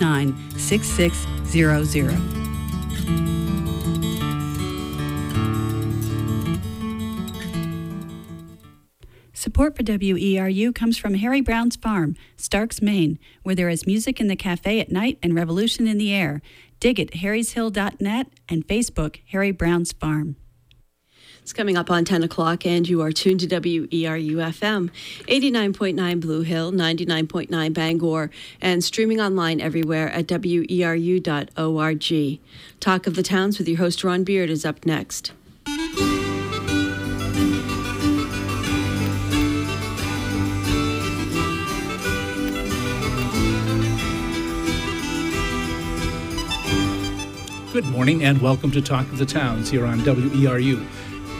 669 6600. Support for WERU comes from Harry Brown's Farm, Starks, Maine, where there is music in the cafe at night and revolution in the air. Dig at harryshill.net and Facebook Harry Brown's Farm. It's coming up on 10 o'clock, and you are tuned to WERU FM, 89.9 Blue Hill, 99.9 Bangor, and streaming online everywhere at weru.org. Talk of the Towns with your host Ron Beard is up next. Good morning and welcome to Talk of the Towns here on WERU.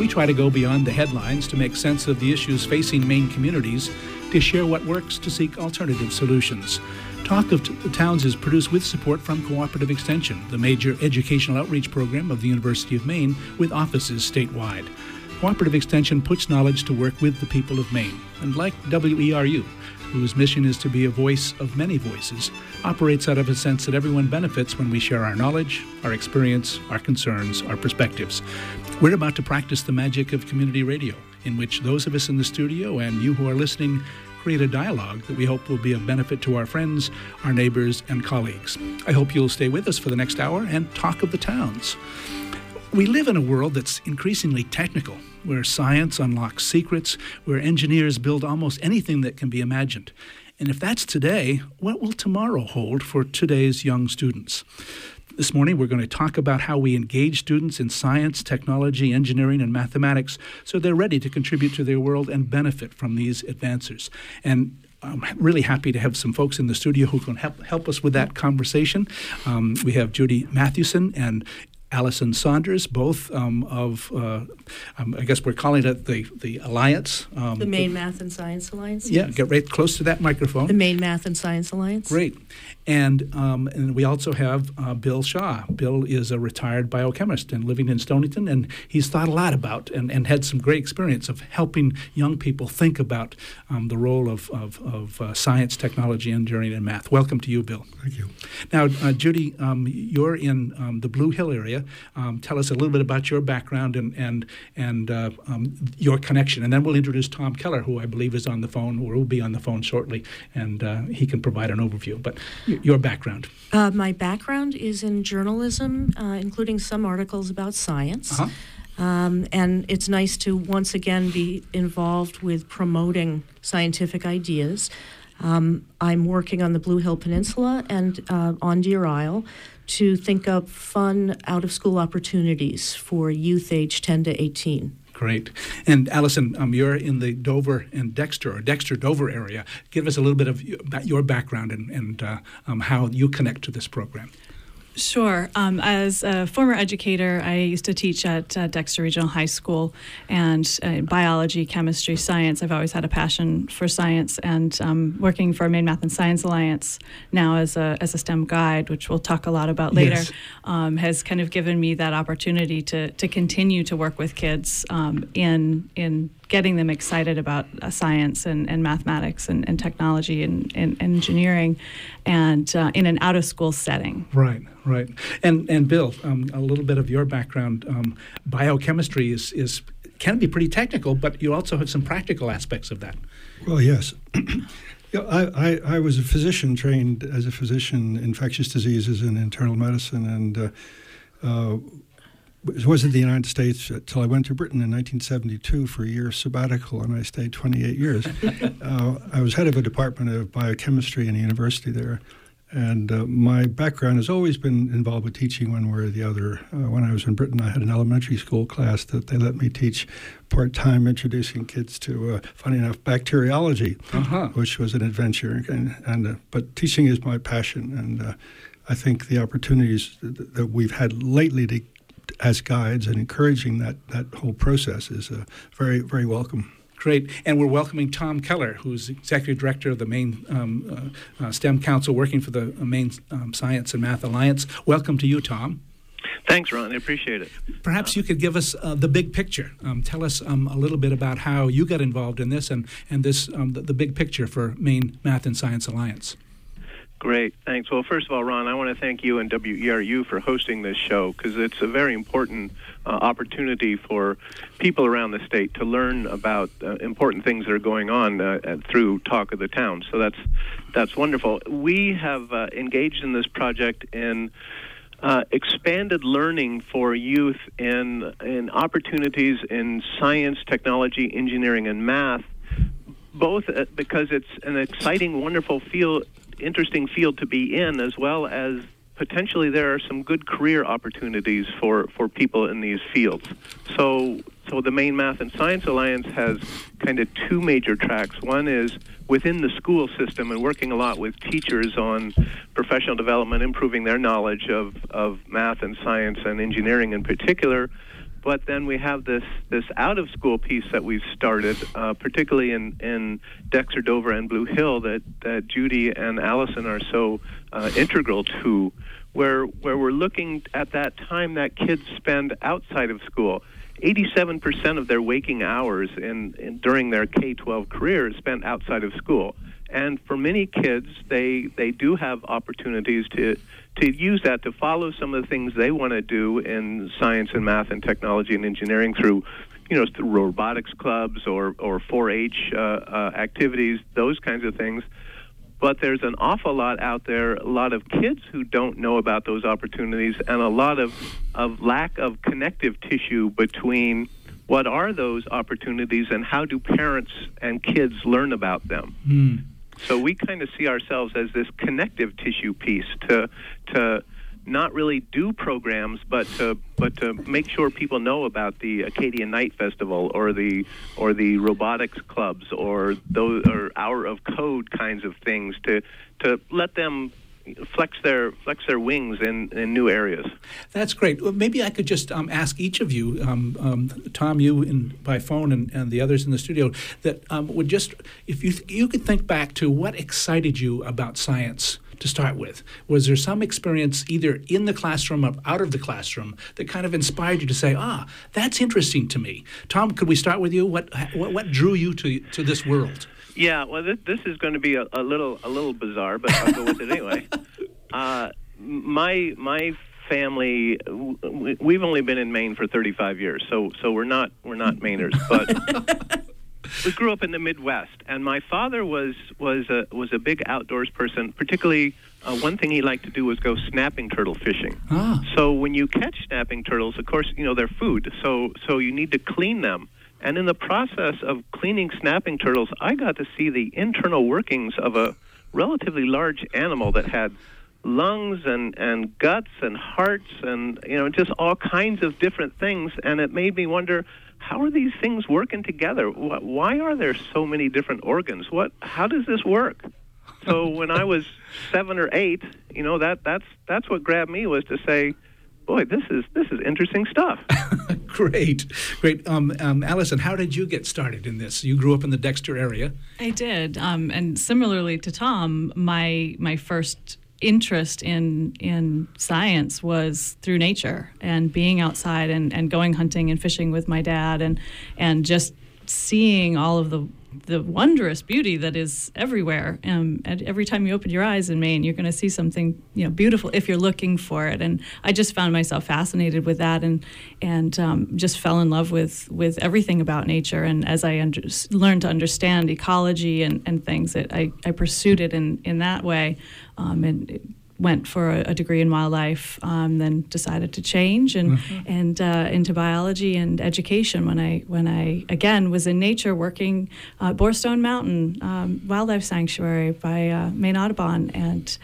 We try to go beyond the headlines to make sense of the issues facing Maine communities, to share what works, to seek alternative solutions. Talk of the Towns is produced with support from Cooperative Extension, the major educational outreach program of the University of Maine with offices statewide. Cooperative Extension puts knowledge to work with the people of Maine, and like WERU, whose mission is to be a voice of many voices, operates out of a sense that everyone benefits when we share our knowledge, our experience, our concerns, our perspectives. We're about to practice the magic of community radio, in which those of us in the studio and you who are listening create a dialogue that we hope will be of benefit to our friends, our neighbors, and colleagues. I hope you'll stay with us for the next hour and talk of the towns. We live in a world that's increasingly technical, where science unlocks secrets, where engineers build almost anything that can be imagined. And if that's today, what will tomorrow hold for today's young students? This morning, we're going to talk about how we engage students in science, technology, engineering, and mathematics so they're ready to contribute to their world and benefit from these advances. And I'm really happy to have some folks in the studio who can help, help us with that conversation. Um, we have Judy Mathewson and Allison Saunders, both um, of, uh, um, I guess we're calling it the, the Alliance. Um, the Maine Math and Science Alliance? Yeah, yes. get right close to that microphone. The Maine Math and Science Alliance. Great. And, um, and we also have uh, Bill Shaw. Bill is a retired biochemist and living in Stonington, and he's thought a lot about and, and had some great experience of helping young people think about um, the role of, of, of uh, science, technology, engineering, and math. Welcome to you, Bill. Thank you. Now, uh, Judy, um, you're in the Blue Hill area. Um, tell us a little bit about your background and and and uh, um, your connection, and then we'll introduce Tom Keller, who I believe is on the phone or will be on the phone shortly, and uh, he can provide an overview. But your background. Uh, my background is in journalism, uh, including some articles about science. Uh-huh. Um, and it's nice to once again be involved with promoting scientific ideas. Um, I'm working on the Blue Hill Peninsula and uh, on Deer Isle to think up fun out of school opportunities for youth age 10 to 18. Great. And Allison, um, you're in the Dover and Dexter or Dexter Dover area. Give us a little bit of your background and, and uh, um, how you connect to this program. Sure. Um, as a former educator, I used to teach at uh, Dexter Regional High School and uh, biology, chemistry, science. I've always had a passion for science and um, working for Maine Math and Science Alliance now as a, as a STEM guide, which we'll talk a lot about later, yes. um, has kind of given me that opportunity to, to continue to work with kids um, in, in getting them excited about uh, science and, and mathematics and, and technology and, and, engineering and uh, in an out of school setting. Right, right. And, and Bill, um, a little bit of your background. Um, biochemistry is, is can be pretty technical, but you also have some practical aspects of that. Well, yes. Yeah, I, I, I, was a physician trained as a physician, infectious diseases and internal medicine, and uh, uh, was in the United States until I went to Britain in 1972 for a year sabbatical, and I stayed 28 years. uh, I was head of a department of biochemistry in a university there, and uh, my background has always been involved with teaching one way or the other. Uh, when I was in Britain, I had an elementary school class that they let me teach part time, introducing kids to, uh, funny enough, bacteriology, uh-huh. which was an adventure. And, and uh, but teaching is my passion, and uh, I think the opportunities that we've had lately to as guides and encouraging that, that whole process is uh, very, very welcome. Great. And we're welcoming Tom Keller, who's Executive Director of the Maine um, uh, uh, STEM Council, working for the uh, Maine um, Science and Math Alliance. Welcome to you, Tom. Thanks, Ron. I appreciate it. Perhaps you could give us uh, the big picture. Um, tell us um, a little bit about how you got involved in this and, and this um, the, the, big picture for Maine Math and Science Alliance. Great, thanks. Well, first of all, Ron, I want to thank you and WERU for hosting this show because it's a very important uh, opportunity for people around the state to learn about uh, important things that are going on uh, through Talk of the Town. So that's that's wonderful. We have uh, engaged in this project in. Uh, expanded learning for youth in in opportunities in science, technology, engineering, and math both uh, because it's an exciting, wonderful field interesting field to be in, as well as potentially there are some good career opportunities for, for people in these fields. So, so the Maine Math and Science Alliance has kind of two major tracks. One is within the school system and working a lot with teachers on professional development, improving their knowledge of, of math and science and engineering in particular but then we have this this out of school piece that we've started, uh, particularly in in Dexter, Dover, and Blue Hill, that that Judy and Allison are so uh, integral to, where where we're looking at that time that kids spend outside of school. 87% of their waking hours in, in during their K-12 career is spent outside of school. And for many kids, they they do have opportunities to to use that to follow some of the things they want to do in science and math and technology and engineering through you know through robotics clubs or or 4-H uh, uh, activities, those kinds of things. But there's an awful lot out there, a lot of kids who don't know about those opportunities, and a lot of of lack of connective tissue between what are those opportunities and how do parents and kids learn about them. Mm. So we kind of see ourselves as this connective tissue piece to to not really do programs, but to but to make sure people know about the Acadian Night Festival or the or the robotics clubs or those or hour of code kinds of things to to let them flex their flex their wings in, in new areas. That's great. Well, maybe I could just um, ask each of you, um, um, Tom, you in, by phone, and, and the others in the studio, that um, would just if you th- you could think back to what excited you about science to start with? Was there some experience either in the classroom or out of the classroom that kind of inspired you to say, ah, that's interesting to me? Tom, could we start with you? What what, what drew you to to this world? Yeah, well, this, this is going to be a, a little a little bizarre, but I'll go with it anyway. Uh, my my family, we've only been in Maine for 35 years, so so we're not we're not Mainers, but. we grew up in the Midwest, and my father was was a was a big outdoors person. Particularly, uh, one thing he liked to do was go snapping turtle fishing. Ah. So when you catch snapping turtles, of course, you know they're food. So so you need to clean them. And in the process of cleaning snapping turtles, I got to see the internal workings of a relatively large animal that had lungs and, and guts and hearts and you know just all kinds of different things. And it made me wonder how are these things working together? Why are there so many different organs? What how does this work? So when i was 7 or 8 you know that that's that's what grabbed me was to say boy, this is this is interesting stuff. great, great. Um, um, Allison, how did you get started in this? You grew up in the Dexter area. I did, um, and similarly to Tom, my my first interest in in science was through nature and being outside and, and going hunting and fishing with my dad and and just seeing all of the the wondrous beauty that is everywhere. Um, every time you open your eyes in Maine, you're going to see something you know beautiful if you're looking for it. And I just found myself fascinated with that, and and um, just fell in love with with everything about nature. And as I under, learned to understand ecology and, and things, it, I I pursued it in in that way. Um, and went for a, a degree in wildlife, um, then decided to change and mm-hmm. and uh, into biology and education. When I when I again was in nature, working uh, Borestone Mountain um, Wildlife Sanctuary by uh, Maine Audubon, and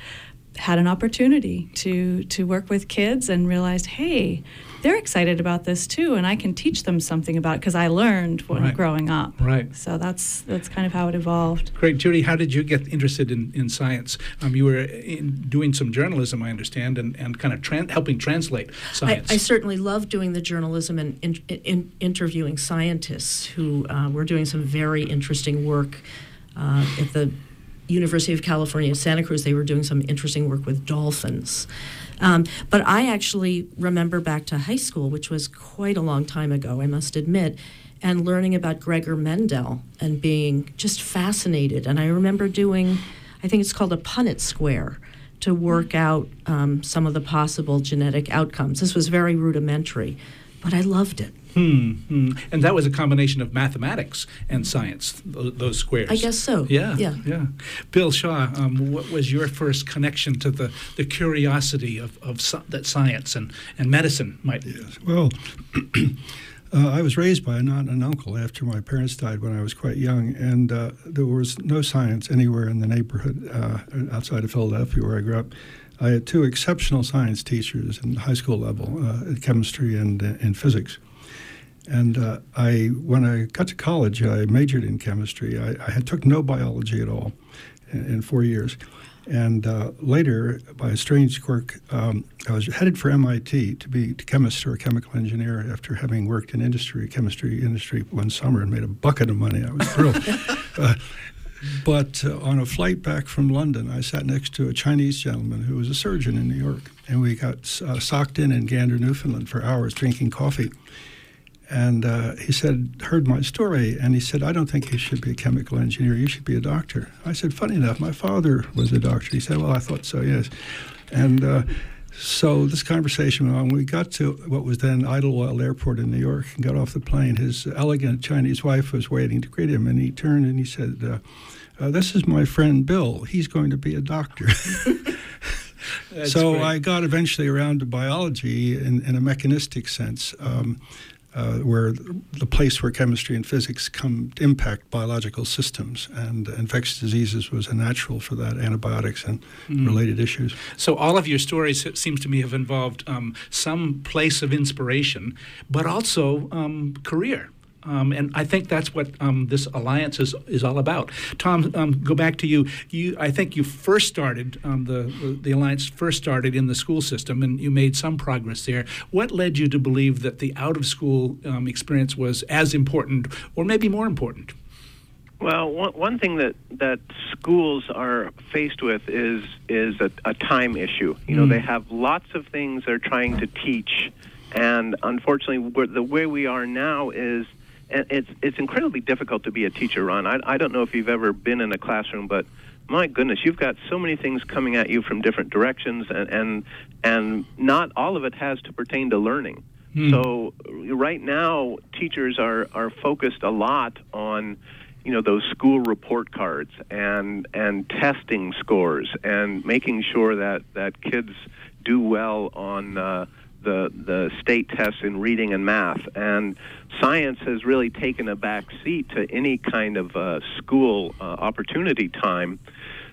had an opportunity to to work with kids and realized, hey, they're excited about this too, and I can teach them something about it because I learned when right. growing up. Right. So that's that's kind of how it evolved. Great, Judy. How did you get interested in, in science? Um, you were in doing some journalism, I understand, and, and kind of tra- helping translate science. I, I, certainly love doing the journalism and in, in, interviewing scientists who uh, were doing some very interesting work uh, at the University of California, Santa Cruz. They were doing some interesting work with dolphins. Um, but I actually remember back to high school, which was quite a long time ago, I must admit, and learning about Gregor Mendel and being just fascinated. And I remember doing, I think it's called a Punnett Square. to work out um, some of the possible genetic outcomes. This was very rudimentary, but I loved it. Hmm, hmm. And that was a combination of mathematics and science, those, those squares. I guess so. Yeah. Yeah. Yeah. Bill Shaw, um, what was your first connection to the, the curiosity of, of so, that science and, and medicine might? Yes. Well, uh, I was raised by an aunt and uncle after my parents died when I was quite young, and uh, there was no science anywhere in the neighborhood uh, outside of Philadelphia where I grew up. I had two exceptional science teachers in high school level, uh, chemistry and in physics. And uh, I, when I got to college, I majored in chemistry. I, I had took no biology at all in, in four years. And uh, later, by a strange quirk, um, I was headed for MIT to be a chemist or a chemical engineer after having worked in industry, chemistry industry, one summer and made a bucket of money. I was thrilled. uh, but uh, on a flight back from London, I sat next to a Chinese gentleman who was a surgeon in New York, and we got uh, socked in in Gander, Newfoundland, for hours drinking coffee. And uh, he said, heard my story, and he said, I don't think you should be a chemical engineer. You should be a doctor. I said, funny enough, my father was a doctor. He said, well, I thought so, yes. And uh, so this conversation went on. We got to what was then Idlewild Airport in New York and got off the plane. His elegant Chinese wife was waiting to greet him, and he turned and he said, uh, uh This is my friend Bill. He's going to be a doctor. so great. I got eventually around to biology in, in a mechanistic sense. Um, uh, where the place where chemistry and physics come impact biological systems, and infectious diseases was a natural for that, antibiotics and mm. related issues. So all of your stories, it seems to me, have involved um, some place of inspiration, but also um, career. Um, and I think that's what um, this alliance is, is all about. Tom, um, go back to you. You, I think you first started um, the the alliance first started in the school system, and you made some progress there. What led you to believe that the out of school um, experience was as important, or maybe more important? Well, one, one thing that, that schools are faced with is is a, a time issue. You know, mm. they have lots of things they're trying to teach, and unfortunately, the way we are now is it's it's incredibly difficult to be a teacher, Ron. I, I don't know if you've ever been in a classroom, but my goodness, you've got so many things coming at you from different directions, and and, and not all of it has to pertain to learning. Hmm. So right now, teachers are are focused a lot on you know those school report cards and and testing scores and making sure that that kids do well on uh, the the state tests in reading and math, and science has really taken a back seat to any kind of uh, school uh, opportunity time.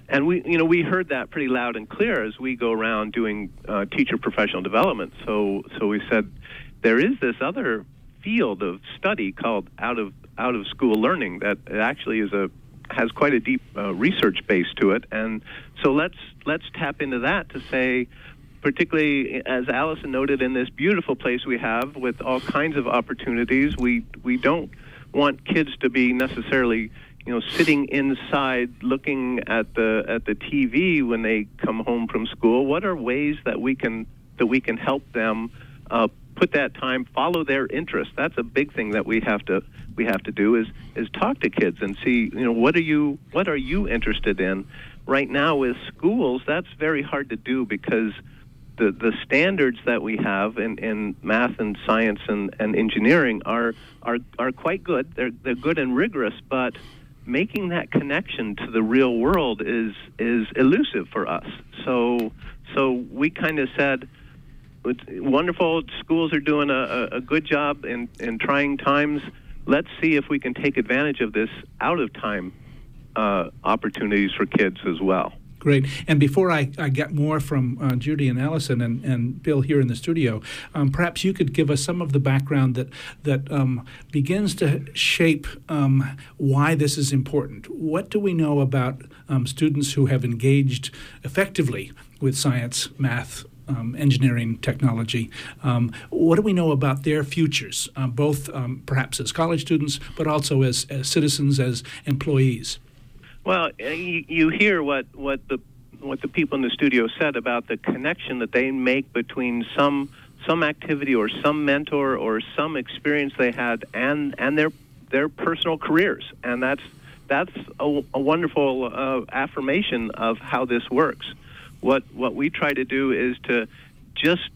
And we, you know, we heard that pretty loud and clear as we go around doing uh, teacher professional development. So, so we said there is this other field of study called out of out of school learning that actually is a has quite a deep uh, research base to it, and so let's let's tap into that to say particularly as Allison noted in this beautiful place we have with all kinds of opportunities. We we don't want kids to be necessarily you know sitting inside looking at the at the TV when they come home from school. What are ways that we can that we can help them uh, put that time follow their interests? That's a big thing that we have to we have to do is is talk to kids and see you know what are you what are you interested in right now with schools that's very hard to do because the, the standards that we have in, in math and science and, and engineering are, are, are quite good. They're, they're good and rigorous, but making that connection to the real world is, is elusive for us. So, so we kind of said, it's wonderful, schools are doing a, a good job in, in trying times. Let's see if we can take advantage of this out of time uh, opportunities for kids as well. Great. And before I, I get more from uh, Judy and Allison and, and Bill here in the studio, um, perhaps you could give us some of the background that that um, begins to shape um, why this is important. What do we know about um, students who have engaged effectively with science, math, um, engineering technology. Um, what do we know about their futures, uh, both um, perhaps as college students, but also as, as citizens, as employees? Well, uh, you, hear what, what the what the people in the studio said about the connection that they make between some some activity or some mentor or some experience they had and and their their personal careers, and that's that's a, a wonderful uh, affirmation of how this works. what what we try to do is to just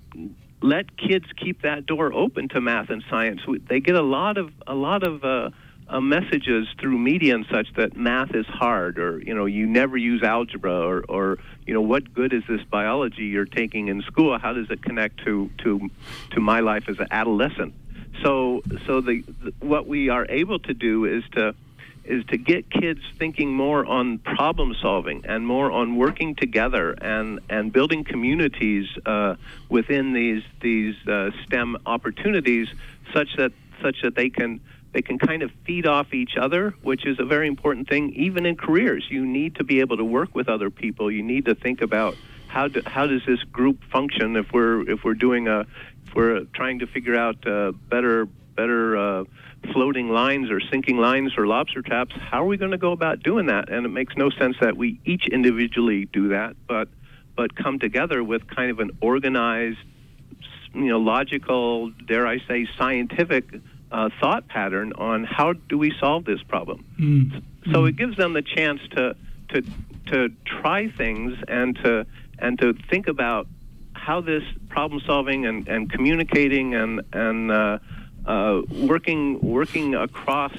let kids keep that door open to math and science. They get a lot of a lot of uh, uh, messages through media and such that math is hard, or you know, you never use algebra, or, or you know, what good is this biology you're taking in school? How does it connect to to to my life as an adolescent? So, so the, the what we are able to do is to is to get kids thinking more on problem solving and more on working together and, and building communities uh, within these these uh, STEM opportunities, such that such that they can they can kind of feed off each other, which is a very important thing. Even in careers, you need to be able to work with other people. You need to think about how do, how does this group function if we're if we're doing a if we're trying to figure out uh, better better uh, floating lines or sinking lines or lobster traps. How are we going to go about doing that? And it makes no sense that we each individually do that, but but come together with kind of an organized, you know, logical, dare I say, scientific uh, thought pattern on how do we solve this problem. Mm. So mm. it gives them the chance to to to try things and to and to think about how this problem solving and, and communicating and and uh, uh, working working across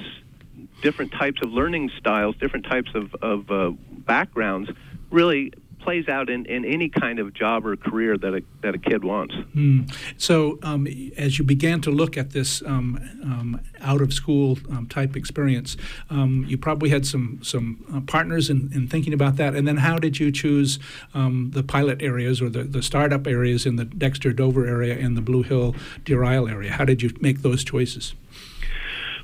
different types of learning styles, different types of, of uh, backgrounds, really plays out in, in any kind of job or career that a, that a kid wants. Mm. So, um, as you began to look at this um, um, out of school um, type experience, um, you probably had some some uh, partners in, in thinking about that. And then, how did you choose um, the pilot areas or the, the startup areas in the Dexter Dover area and the Blue Hill Deer Isle area? How did you make those choices?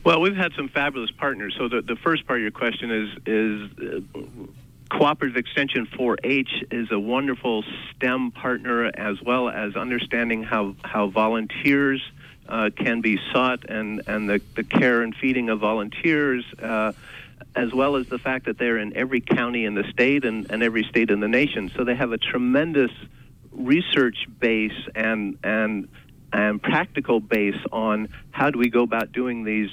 Well, we've had some fabulous partners. So the, the first part of your question is is uh, Cooperative Extension 4-H is a wonderful STEM partner, as well as understanding how how volunteers uh, can be sought and and the, the care and feeding of volunteers. Uh, as well as the fact that they're in every county in the state and, and every state in the nation. So they have a tremendous research base and and and practical base on how do we go about doing these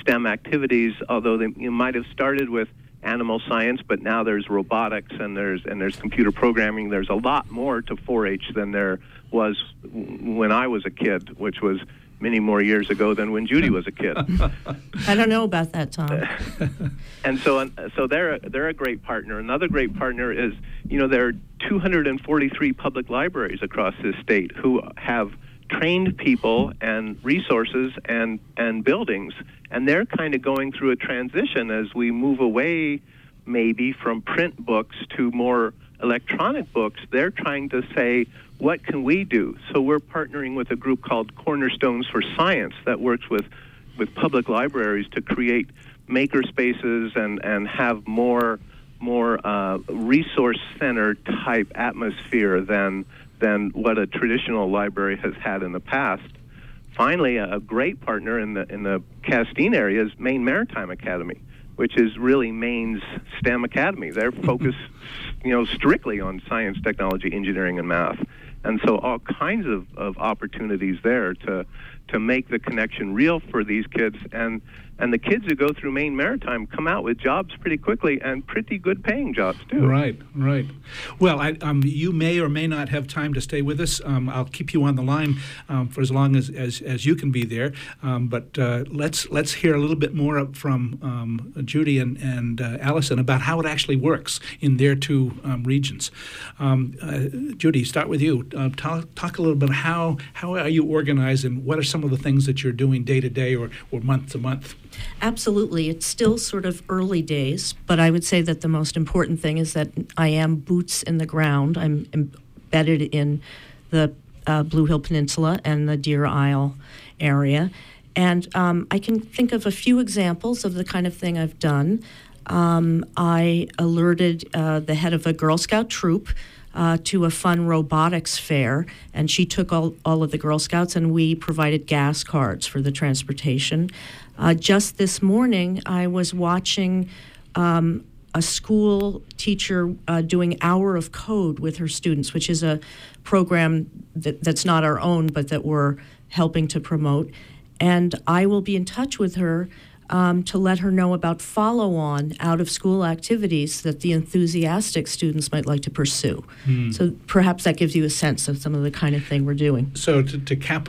STEM activities. Although they you might have started with animal science, but now there's robotics and there's and there's computer programming. There's a lot more to 4-H than there was when I was a kid, which was many more years ago than when Judy was a kid. I don't know about that, Tom. and so, uh, so they're they're a great partner. Another great partner is, you know, there are 243 public libraries across this state who have trained people and resources and, and buildings. And they're kind of going through a transition as we move away maybe from print books to more electronic books. They're trying to say, what can we do? So we're partnering with a group called Cornerstones for Science that works with, with public libraries to create maker spaces and, and have more more uh, resource center type atmosphere than than what a traditional library has had in the past. Finally, a great partner in the in the Castine area is Maine Maritime Academy, which is really Maine's STEM academy. They're focused, you know, strictly on science, technology, engineering, and math, and so all kinds of, of opportunities there to to make the connection real for these kids and and the kids who go through Maine Maritime come out with jobs pretty quickly and pretty good paying jobs too. Right, right. Well, I, um, you may or may not have time to stay with us. Um, I'll keep you on the line um, for as long as, as, as you can be there. Um, but uh, let's let's hear a little bit more from um, Judy and and uh, Allison about how it actually works in their two um, regions. Uh, Judy, start with you. Uh, talk, talk a little bit how how are you organized and what are some of the things that you're doing day to day or or month to month. Absolutely. It's still sort of early days, but I would say that the most important thing is that I am boots in the ground. I'm embedded in the uh, Blue Hill Peninsula and the Deer Isle area. And um, I can think of a few examples of the kind of thing I've done. Um, I alerted uh, the head of a Girl Scout troop uh, to a fun robotics fair, and she took all, all of the Girl Scouts, and we provided gas cards for the transportation. Uh, just this morning, I was watching um, a school teacher uh, doing Hour of Code with her students, which is a program that, that's not our own, but that we're helping to promote. And I will be in touch with her um, to let her know about follow on out of school activities that the enthusiastic students might like to pursue. Mm. So perhaps that gives you a sense of some of the kind of thing we're doing. So to, to cap-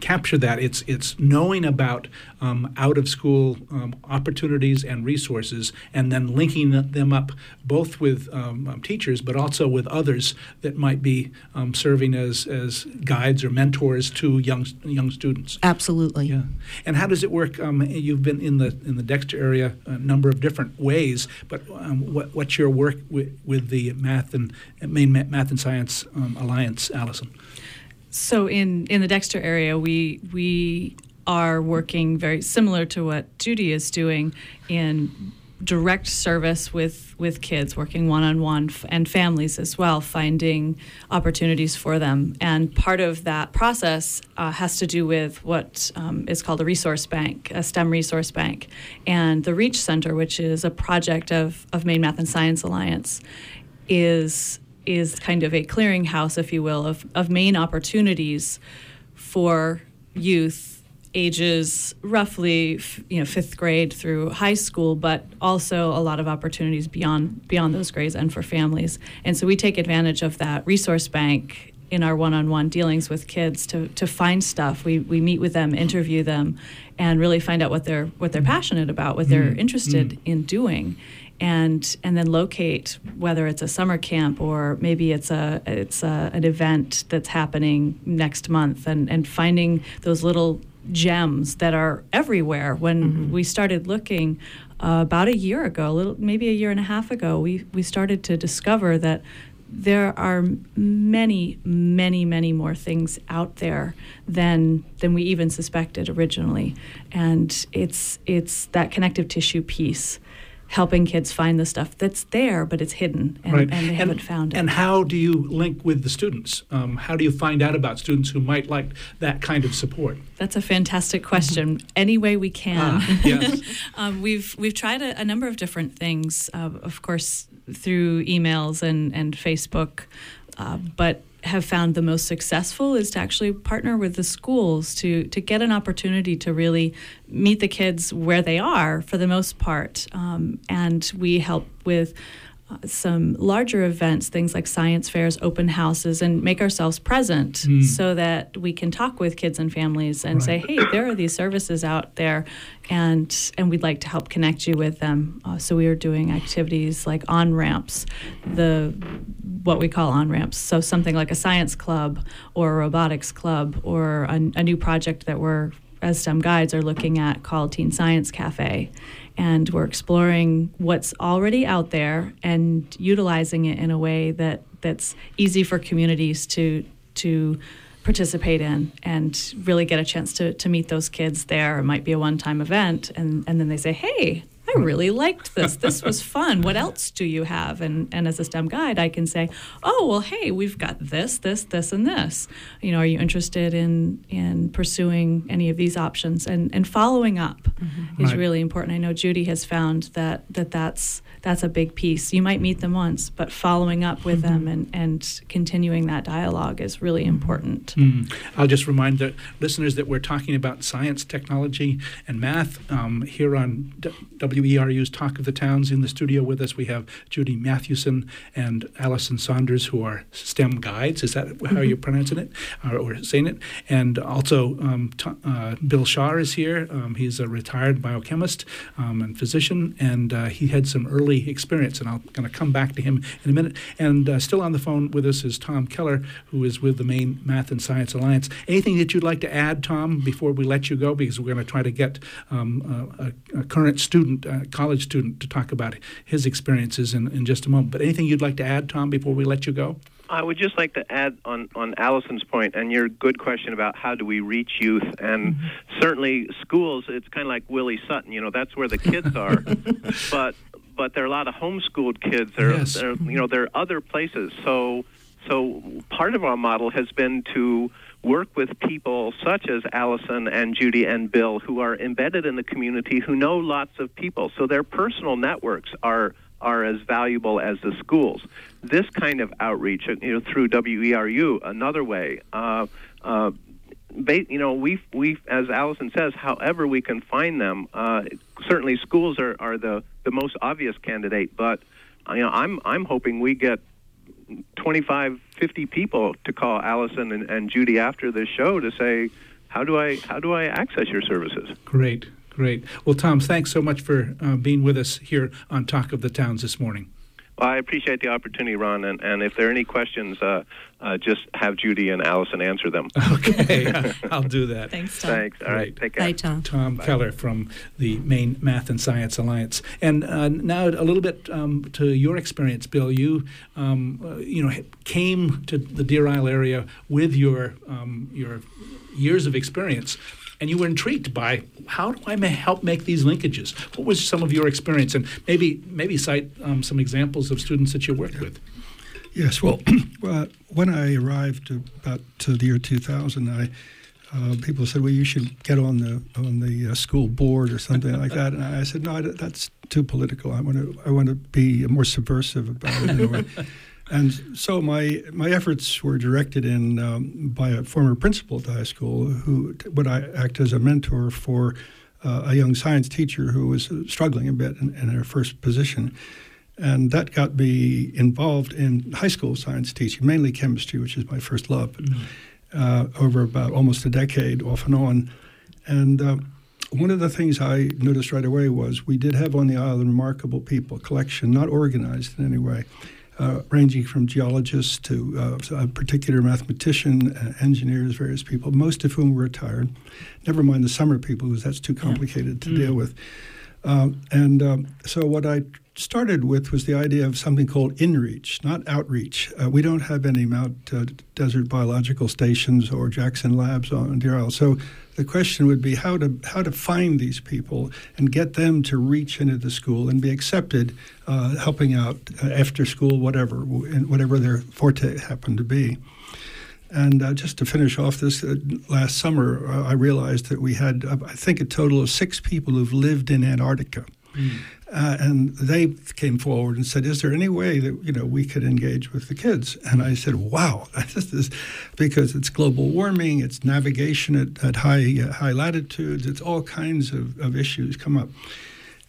capture that, it's, it's knowing about um, out of school um, opportunities and resources and then linking them up both with um, um, teachers but also with others that might be um, serving as, as guides or mentors to young, young students. Absolutely. Yeah. And how does it work? you've been in in the in the Dexter area a number of different ways. But um, what, what's your work with, with the Math and Maine Math and Science um, Alliance, Allison? So in in the Dexter area, we we are working very similar to what Judy is doing in direct service with with kids, working one on one, and families as well, finding opportunities for them. And part of that process uh, has to do with what um, is called a resource bank, a STEM resource bank, and the Reach Center, which is a project of of Maine Math and Science Alliance, is is kind of a clearinghouse, if you will, of of Maine opportunities for youth ages roughly you know fifth grade through high school but also a lot of opportunities beyond beyond those grades and for families and so we take advantage of that resource bank in our one-on-one dealings with kids to, to find stuff we, we meet with them interview them and really find out what they're what they're passionate about what they're mm. interested mm. in doing and and then locate whether it's a summer camp or maybe it's a it's a, an event that's happening next month and and finding those little gems that are everywhere. When mm-hmm. we started looking uh, about a year ago, a little maybe a year and a half ago, we we started to discover that there are many, many, many more things out there than than we even suspected originally, and it's it's that connective tissue piece helping kids find the stuff that's there, but it's hidden and, right. and they and, haven't found it. And how do you link with the students? Um, how do you find out about students who might like that kind of support? That's a fantastic question. Any way we can. Ah, yes. um, we've we've tried a, a, number of different things, uh, of course, through emails and and Facebook, uh, but have found the most successful is to actually partner with the schools to to get an opportunity to really meet the kids where they are for the most part, um, and we help with some larger events, things like science fairs, open houses, and make ourselves present mm. so that we can talk with kids and families and right. say, "Hey, there are these services out there, and and we'd like to help connect you with them." Uh, so we are doing activities like on ramps, the what we call on ramps. So something like a science club or a robotics club or a, a new project that we're as STEM guides are looking at called Teen Science Cafe and we're exploring what's already out there and utilizing it in a way that that's easy for communities to to participate in and really get a chance to, to meet those kids there. It might be a one time event and, and then they say, Hey, I really liked this. This was fun. What else do you have? And and as a STEM guide, I can say, oh well, hey, we've got this, this, this, and this. You know, are you interested in in pursuing any of these options? And and following up mm-hmm. is right. really important. I know Judy has found that that that's that's a big piece. You might meet them once, but following up with mm-hmm. them and, and continuing that dialogue is really important. Mm. I'll just remind the listeners that we're talking about science, technology, and math um, here on WERU's Talk of the Towns. In the studio with us, we have Judy Mathewson and Allison Saunders, who are STEM guides. Is that how mm-hmm. you're pronouncing it or, or, saying it? And also, um, t- uh, Bill Shaw is here. Um, he's a retired biochemist um, and physician, and uh, he had some early early experience, and I'm going to come back to him in a minute. And uh, still on the phone with us is Tom Keller, who is with the Maine Math and Science Alliance. Anything that you'd like to add, Tom, before we let you go? Because we're going to try to get um, a, a, current student, a college student, to talk about his experiences in, in just a moment. But anything you'd like to add, Tom, before we let you go? I would just like to add on, on Allison's point and your good question about how do we reach youth. And mm-hmm. certainly schools, it's kind of like Willie Sutton, you know, that's where the kids are. but but there are a lot of homeschooled kids. There, yes. there, you know, there are other places. So, so part of our model has been to work with people such as Allison and Judy and Bill, who are embedded in the community, who know lots of people. So their personal networks are are as valuable as the schools. This kind of outreach, you know, through WERU, another way. Uh, uh, you know, we we as Allison says, however we can find them. Uh, certainly, schools are, are the the most obvious candidate, but you know, I'm I'm hoping we get 25, 50 people to call Allison and, and Judy after this show to say, how do I how do I access your services? Great, great. Well, Tom, thanks so much for uh, being with us here on Talk of the Towns this morning. Well, I appreciate the opportunity, Ron. And, and if there are any questions, uh, uh, just have Judy and Allison answer them. Okay, I'll do that. Thanks, Tom. Thanks. All right, take care. Bye, Tom. Tom Bye. Keller from the Maine Math and Science Alliance. And uh, now a little bit um, to your experience, Bill. You, um, uh, you know, came to the Deer Isle area with your um, your years of experience, and you were intrigued by how do I ma- help make these linkages? What was some of your experience, and maybe maybe cite um, some examples of students that you worked with. Yes, well, when I arrived about to the year 2000, I uh, people said, "Well, you should get on the on the uh, school board or something like that." And I said, "No, I, that's too political. I want to I want to be more subversive about it." In a way. and so my my efforts were directed in um, by a former principal at the high school who would I act as a mentor for uh, a young science teacher who was struggling a bit in, in her first position. And that got me involved in high school science teaching, mainly chemistry, which is my first love, uh, over about almost a decade off and on. And uh, one of the things I noticed right away was we did have on the island remarkable people, collection, not organized in any way, uh, ranging from geologists to uh, a particular mathematician, uh, engineers, various people, most of whom were retired. Never mind the summer people, because that's too complicated to deal with. Um, and um, so what I started with was the idea of something called inreach, not outreach. Uh, we don't have any Mount uh, Desert Biological Stations or Jackson Labs on Deer Isle. So the question would be how to how to find these people and get them to reach into the school and be accepted, uh, helping out uh, after school, whatever, whatever their forte happened to be. And uh, just to finish off this, uh, last summer uh, I realized that we had, uh, I think, a total of six people who've lived in Antarctica. Uh, and they came forward and said, "Is there any way that you know we could engage with the kids?" And I said, "Wow, this is because it's global warming, it's navigation at, at high uh, high latitudes, it's all kinds of, of issues come up."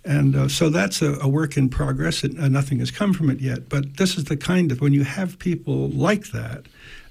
And uh, so that's a, a, work in progress. and uh, nothing has come from it yet. But this is the kind of when you have people like that,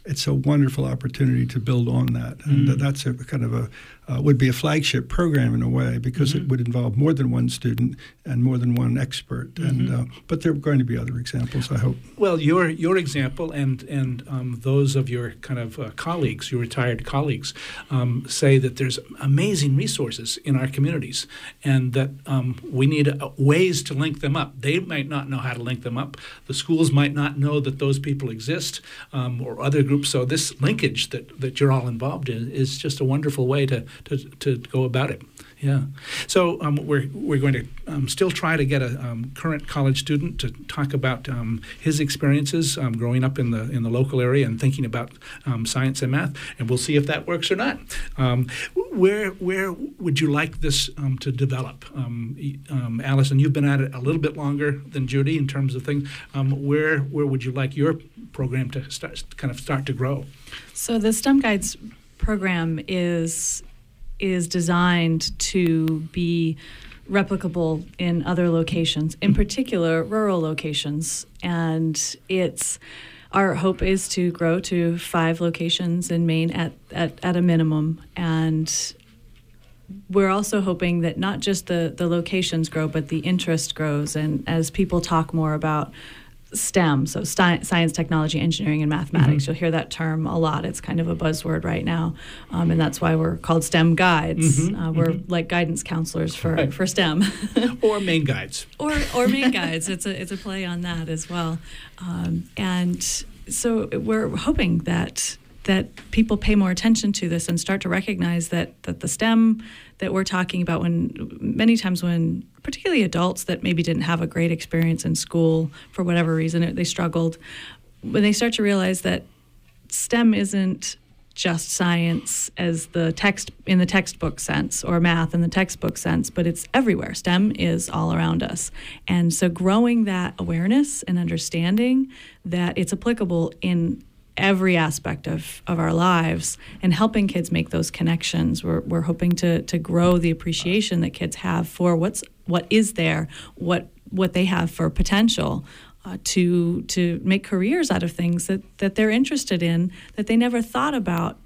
it's a wonderful opportunity to build on that. And Mm. that's a kind of a uh, would be a flagship program in a way because Mhm. it would involve more than one student and more than one expert. And Mhm. uh, but there are going to be other examples, I hope. Well, your your example and and um, those of your kind of uh, colleagues, your retired colleagues, um, say that there's amazing resources in our communities, and that um, we need uh, ways to link them up. They might not know how to link them up. The schools might not know that those people exist, um, or other groups. So this linkage that that you're all involved in is just a wonderful way to to, to go about it. Yeah. So um, we're we're going to um, still try to get a um, current college student to talk about um, his experiences um, growing up in the in the local area and thinking about um, science and math, and we'll see if that works or not. Where where would you like this to develop, Allison? You've been at it a little bit longer than Judy in terms of things. Where where would you like your program to start kind of start to grow? So the STEM Guides program is is designed to be replicable in other locations, in particular rural locations, and it's our hope is to grow to five locations in Maine at, at, at a minimum and we're also hoping that not just the, the locations grow, but the interest grows. And as people talk more about STEM, so sci- science, technology, engineering, and mathematics, Mhm. you'll hear that term a lot. It's kind of a buzzword right now. Um, and that's why we're called STEM guides. Mhm, Uh, we're mhm. like guidance counselors for, Right. for STEM. Or Maine guides? or or Maine guides. It's a it's a play on that as well, um, and so we're hoping that that people pay more attention to this and start to recognize that that the STEM that we're talking about when many times when particularly adults that maybe didn't have a great experience in school for whatever reason they struggled when they start to realize that STEM isn't just science as the text in the textbook sense or math in the textbook sense, but it's everywhere. STEM is all around us. And so growing that awareness and understanding that it's applicable in every aspect of, of our lives and helping kids make those connections. We're, we're hoping to, to grow the appreciation that kids have for what's what is there, what what they have for potential uh, to to make careers out of things that, that they're interested in that they never thought about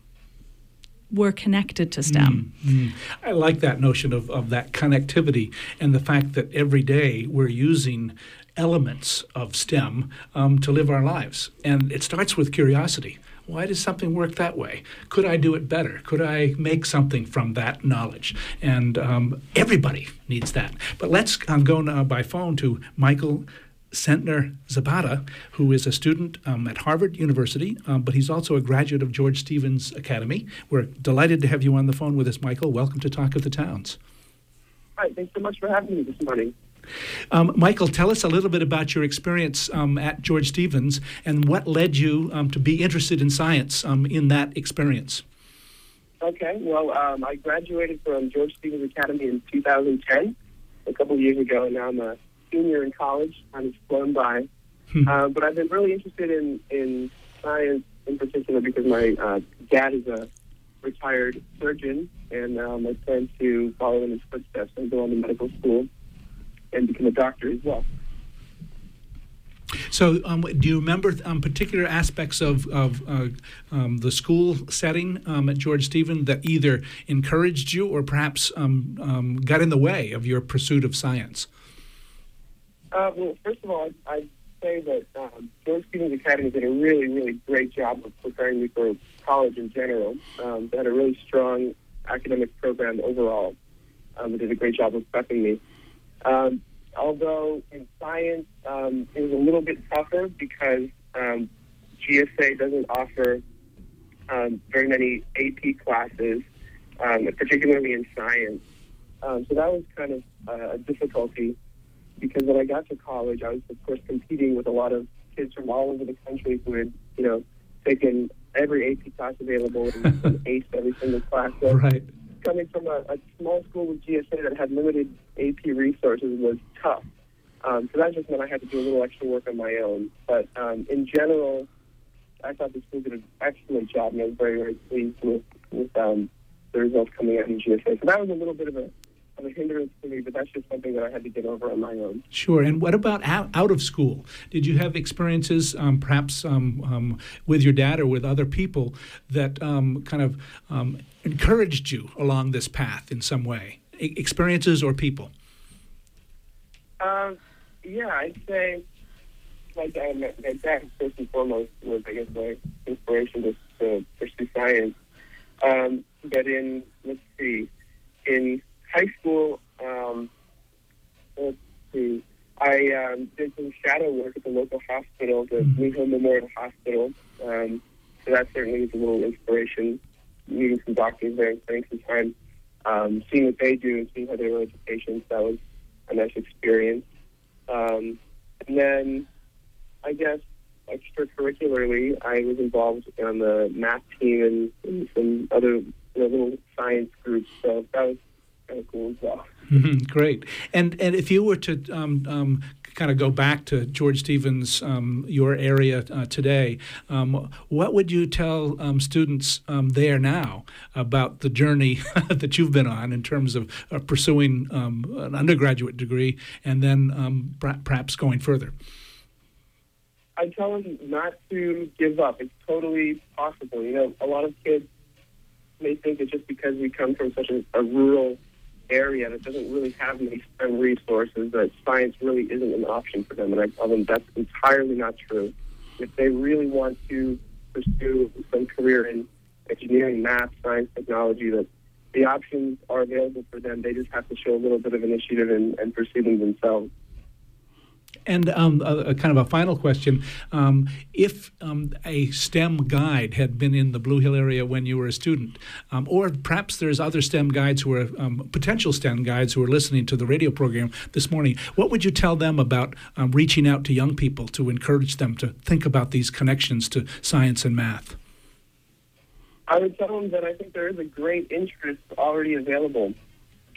were connected to STEM. Mm, mm. I like that notion of, of that connectivity and the fact that every day we're using elements of STEM um, to live our lives. And it starts with curiosity. Why does something work that way? Could I do it better? Could I make something from that knowledge? And um, everybody needs that. But let's um, go now by phone to Michael Sentner Zapata, who is a student um, at Harvard University, um, but he's also a graduate of George Stevens Academy. We're delighted to have you on the phone with us, Michael. Welcome to Talk of the Towns. Hi, thanks so much for having me this morning. Um, Michael, tell us a little bit about your experience um, at George Stevens and what led you um, to be interested in science um, in that experience. Okay, well, um, I graduated from George Stevens Academy in 2010, a couple of years ago, and now I'm a senior in college. Time has flown by. Hmm. Uh, but I've been really interested in, in science in particular because my uh, dad is a retired surgeon, and um, I plan to follow in his footsteps and go on to medical school and become a doctor as well. So, um, do you remember um, particular aspects of, of uh, um, the school setting um, at George Stephen that either encouraged you or perhaps um, um, got in the way of your pursuit of science? Uh, well, first of all, I'd say that George Stevens Academy did a really, really great job of preparing me for college in general. they had a really strong academic program overall. they did a great job of prepping me. Um, although in science um, it was a little bit tougher because um, GSA doesn't offer um, very many AP classes, um, particularly in science. Um, so that was kind of uh, a difficulty because when I got to college, I was of course competing with a lot of kids from all over the country who had, you know, taken every AP class available and, and aced every single class. So right coming from a, a small school with GSA that had limited AP resources was tough. Um, so that just meant I had to do a little extra work on my own. But um, in general, I thought the school did an excellent job, and I was very, very pleased with, with um, the results coming out in GSA. So that was a little bit of a a hindrance for me, but that's just something that I had to get over on my own. Sure. And what about out, out of school? Did you have experiences, um, perhaps um, um, with your dad or with other people, that um, kind of um, encouraged you along this path in some way? Experiences or people? Uh, yeah, I'd say my dad, my dad first and foremost was, I guess, my inspiration to, to pursue science. Um, but in, let's see, in high school, um, let's see, I um, did some shadow work at the local hospital, the mm-hmm. Hospital. Um, so that certainly was a little inspiration, meeting some doctors there and spending some time um, seeing what they do and seeing how they relate to patients. That was a nice experience. Um, and then, I guess, extracurricularly, I was involved on the math team and, and some other you know, little science groups. So that was kind of cool as well. Mm-hmm, great. And and if you were to um, um, kind of go back to George Stevens, um, your area uh, today, um, what would you tell um, students um, there now about the journey that you've been on in terms of uh, pursuing an undergraduate degree and then perhaps going further? I tell them not to give up. It's totally possible. You know, a lot of kids may think that just because we come from such a, a rural area that doesn't really have many STEM resources, that science really isn't an option for them. And I tell them that's entirely not true. If they really want to pursue some career in engineering, math, science, technology, that the options are available for them. They just have to show a little bit of initiative and, and pursue them themselves. And um, a, a, kind of a final question: um, If um, a STEM guide had been in the Blue Hill area when you were a student, um, or perhaps there's other STEM guides who are um, potential STEM guides who are listening to the radio program this morning, what would you tell them about um, reaching out to young people to encourage them to think about these connections to science and math? I would tell them that I think there is a great interest already available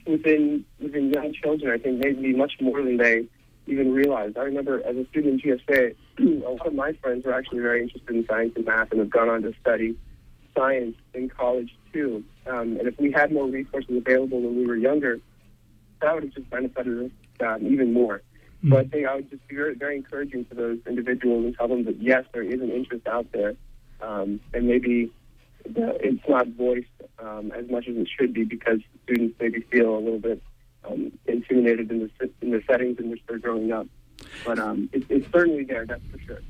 within within young children. I think maybe much more than they even realize. I remember as a student in GSA, a lot of my friends were actually very interested in science and math and have gone on to study science in college too. Um, and if we had more resources available when we were younger, that would have just benefited us um, even more. Mm-hmm. So I think I would just be very, very encouraging to those individuals and tell them that yes, there is an interest out there, um, and maybe the, it's not voiced um, as much as it should be because students maybe feel a little bit um, intimidated in the in the settings in which they're growing up. But um, it, it's certainly there, that's for sure.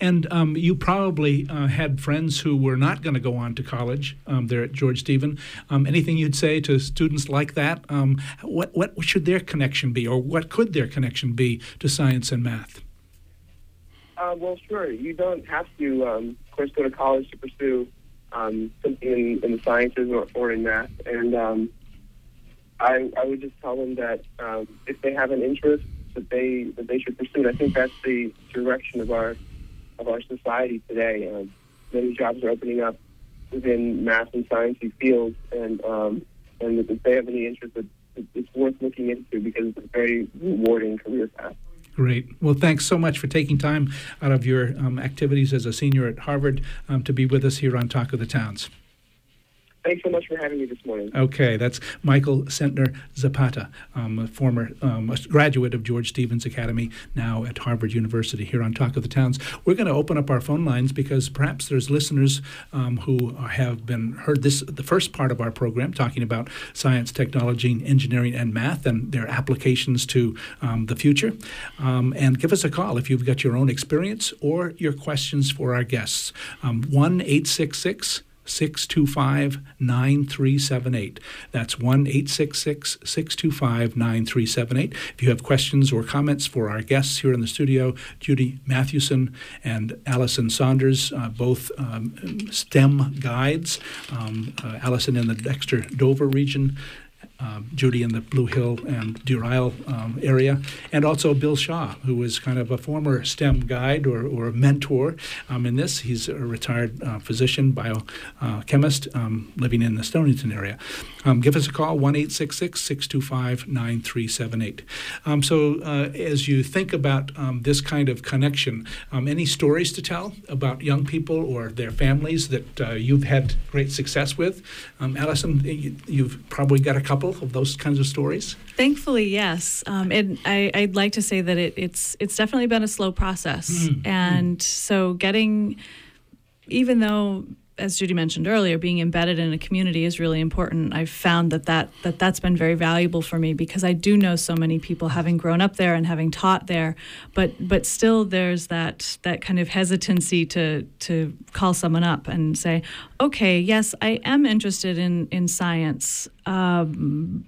And um, you probably uh, had friends who were not going to go on to college um, there at George Stephen. Um, anything you'd say to students like that? Um, what, what should their connection be, or what could their connection be to science and math? Uh, well, sure. You don't have to, um, of course, go to college to pursue um, something in, in, the sciences or, or in math. And I, I would just tell them that if they have an interest, that they that they should pursue. And I think that's the direction of our of our society today. Uh, many jobs are opening up within math and sciencey fields, and um, and if they have any interest, it's worth looking into because it's a very rewarding career path. Great. Well, thanks so much for taking time out of your um, activities as a senior at Harvard um, to be with us here on Talk of the Towns. Thanks so much for having me this morning. Okay, that's Michael Sentner Zapata, um, a former um, a graduate of George Stevens Academy, now at Harvard University here on Talk of the Towns. We're going to open up our phone lines because perhaps there's listeners um, who have been heard this the first part of our program talking about science, technology, engineering, and math and their applications to um, the future. Um, and give us a call if you've got your own experience or your questions for our guests. Um, one eight six six 625 9378. That's 1 866 625 9378. If you have questions or comments for our guests here in the studio, Judy Mathewson and Allison Saunders, uh, both um, STEM guides, um, uh, Allison in the Dexter Dover region, um, Judy in the Blue Hill and Deer Isle um, area, and also Bill Shaw, who was kind of a former STEM guide or, or mentor um, in this. He's a retired uh, physician, biochemist, uh, um, living in the Stonington area. Um, give us a call, 1 625 9378. Um, so, uh, as you think about this kind of connection, any stories to tell about young people or their families that uh, you've had great success with? Allison, you've probably got a couple of those kinds of stories? Thankfully, yes. Um, and I, would like to say that it, it's it's definitely been a slow process, mm-hmm. and so getting, even though as Judy mentioned earlier, being embedded in a community is really important. I've found that, that that that's been very valuable for me because I do know so many people having grown up there and having taught there, but but still there's that that kind of hesitancy to to call someone up and say, okay, yes, I am interested in in science. Um,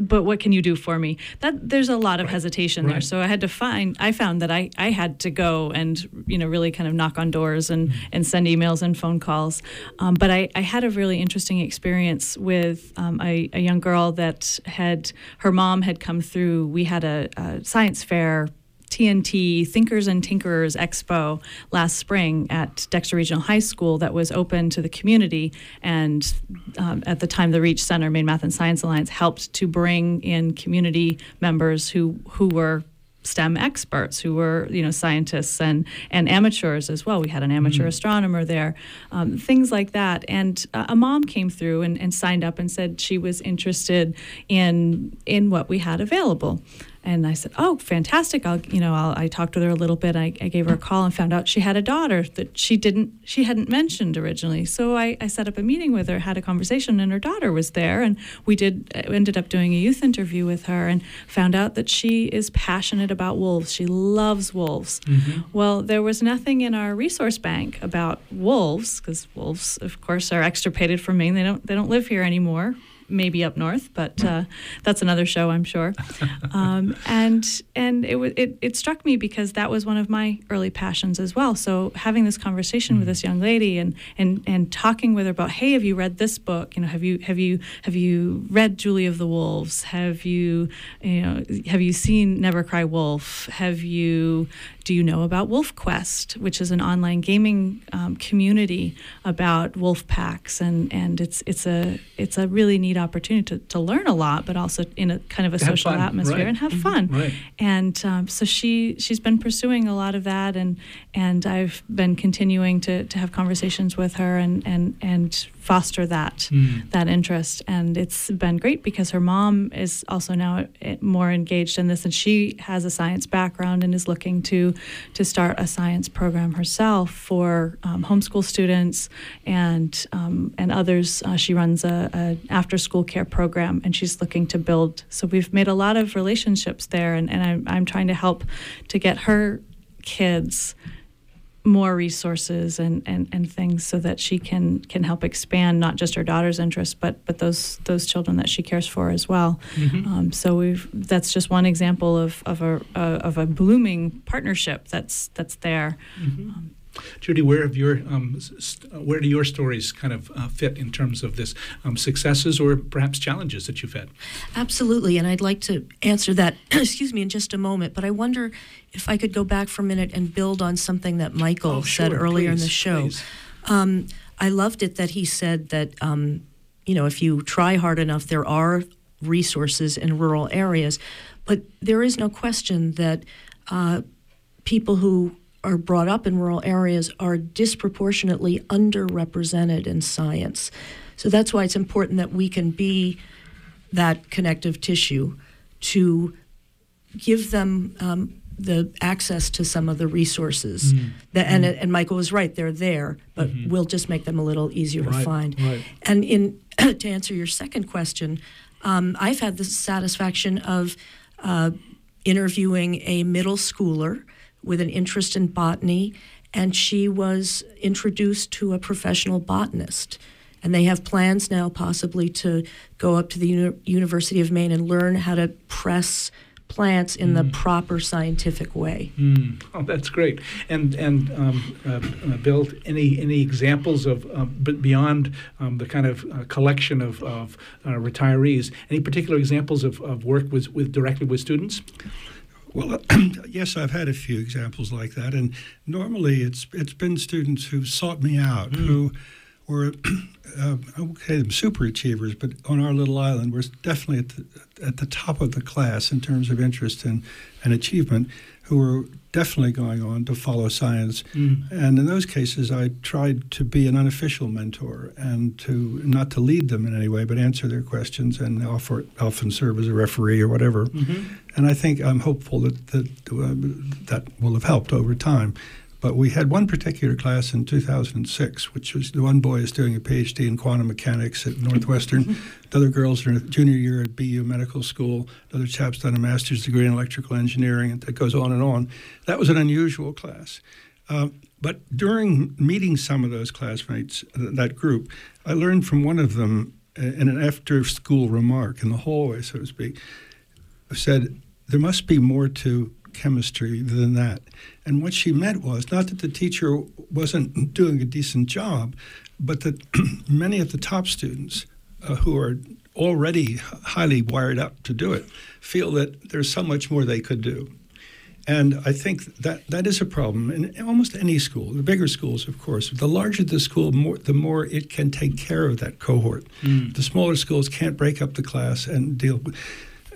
but what can you do for me? That there's a lot of right. hesitation right. there. So I had to find. I found that I I had to go and you know really kind of knock on doors and mm-hmm. and send emails and phone calls. Um, but I I had a really interesting experience with um, a, a young girl that had her mom had come through. We had a, a science fair TNT Thinkers and Tinkerers Expo last spring at Dexter Regional High School that was open to the community. And um, at the time, the Reach Center, Maine Math and Science Alliance, helped to bring in community members who, who were STEM experts who were, you know, scientists and and amateurs as well. We had an amateur mm. astronomer there, um, things like that. And uh, a mom came through and, and signed up and said she was interested in in what we had available. And I said, "Oh, fantastic! I'll, you know, I'll, i talked with her a little bit. I, I, gave her a call and found out she had a daughter that she didn't, she hadn't mentioned originally. So I, I set up a meeting with her, had a conversation, and her daughter was there, and we did uh, ended up doing a youth interview with her, and found out that she is passionate about wolves. She loves wolves. Mm-hmm. Well, there was nothing in our resource bank about wolves because wolves, of course, are extirpated from Maine. They don't, they don't live here anymore maybe up north, but uh, that's another show, I'm sure. Um, and and it, it it struck me because that was one of my early passions as well. So having this conversation mm-hmm. with this young lady and and and talking with her about, hey, have you read this book? You know, have you have you have you read Julie of the Wolves? Have you you know have you seen Never Cry Wolf? Have you do you know about Wolf Quest, which is an online gaming um, community about wolf packs and and it's it's a it's a really neat opportunity to, to learn a lot, but also in a kind of a social atmosphere right. and have mm-hmm. fun. Right. And um, so she she's been pursuing a lot of that, and and I've been continuing to, to have conversations with her and and and foster that mm. that interest. And it's been great because her mom is also now eh, more engaged in this, and she has a science background and is looking to to start a science program herself for um, homeschool students and um, and others. Uh, she runs a, a after school care program, and she's looking to build. So we've made a lot of relationships there, and, and I'm, I'm trying to help to get her kids more resources and, and, and things so that she can can help expand not just her daughter's interests but but those those children that she cares for as well. Mm-hmm. Um, so we've that's just one example of of a uh, of a blooming partnership that's that's there. Mm-hmm. Um, Judy, where have your um, st- where do your stories kind of uh, fit in terms of this um, successes or perhaps challenges that you've had? Absolutely, and I'd like to answer that. excuse me, in just a moment. But I wonder if I could go back for a minute and build on something that Michael oh, said sure, earlier please, in the show. Um, I loved it that he said that um, you know if you try hard enough, there are resources in rural areas, but there is no question that uh, people who are brought up in rural areas are disproportionately underrepresented in science. So that's why it's important that we can be that connective tissue to give them um, the access to some of the resources. Mm. That, and, mm. and Michael was right; they're there, but mm-hmm. we'll just make them a little easier right, to find. Right. And in to answer your second question, um, I've had the satisfaction of uh, interviewing a middle schooler with an interest in botany, and she was introduced to a professional botanist. And they have plans now, possibly, to go up to the Uni- University of Maine and learn how to press plants in mm. the proper scientific way. Mm. Oh, that's great. And and um, uh, uh, Bill, any any examples of uh, beyond um, the kind of uh, collection of, of uh, retirees? Any particular examples of, of work with, with directly with students? Well, yes, I've had a few examples like that, and normally it's it's been students who've sought me out mm. who were uh, okay, super achievers, but on our little island, we're definitely at the, at the top of the class in terms of interest and, and achievement, who were definitely going on to follow science. Mm. And in those cases, I tried to be an unofficial mentor and to not to lead them in any way, but answer their questions and offer, often serve as a referee or whatever. Mm-hmm. And I think I'm hopeful that that, uh, that will have helped over time. But we had one particular class in 2006, which was the one boy is doing a PhD in quantum mechanics at Northwestern. Mm-hmm. the other girls are in junior year at BU Medical School. Another chap's done a master's degree in electrical engineering, and that goes on and on. That was an unusual class. Uh, but during meeting some of those classmates, uh, that group, I learned from one of them uh, in an after school remark in the hallway, so to speak, said, There must be more to chemistry than that. And what she meant was not that the teacher wasn't doing a decent job, but that many of the top students uh, who are already highly wired up to do it feel that there's so much more they could do. And I think that that is a problem in almost any school. The bigger schools, of course, the larger the school, more, the more it can take care of that cohort. Mm. The smaller schools can't break up the class and deal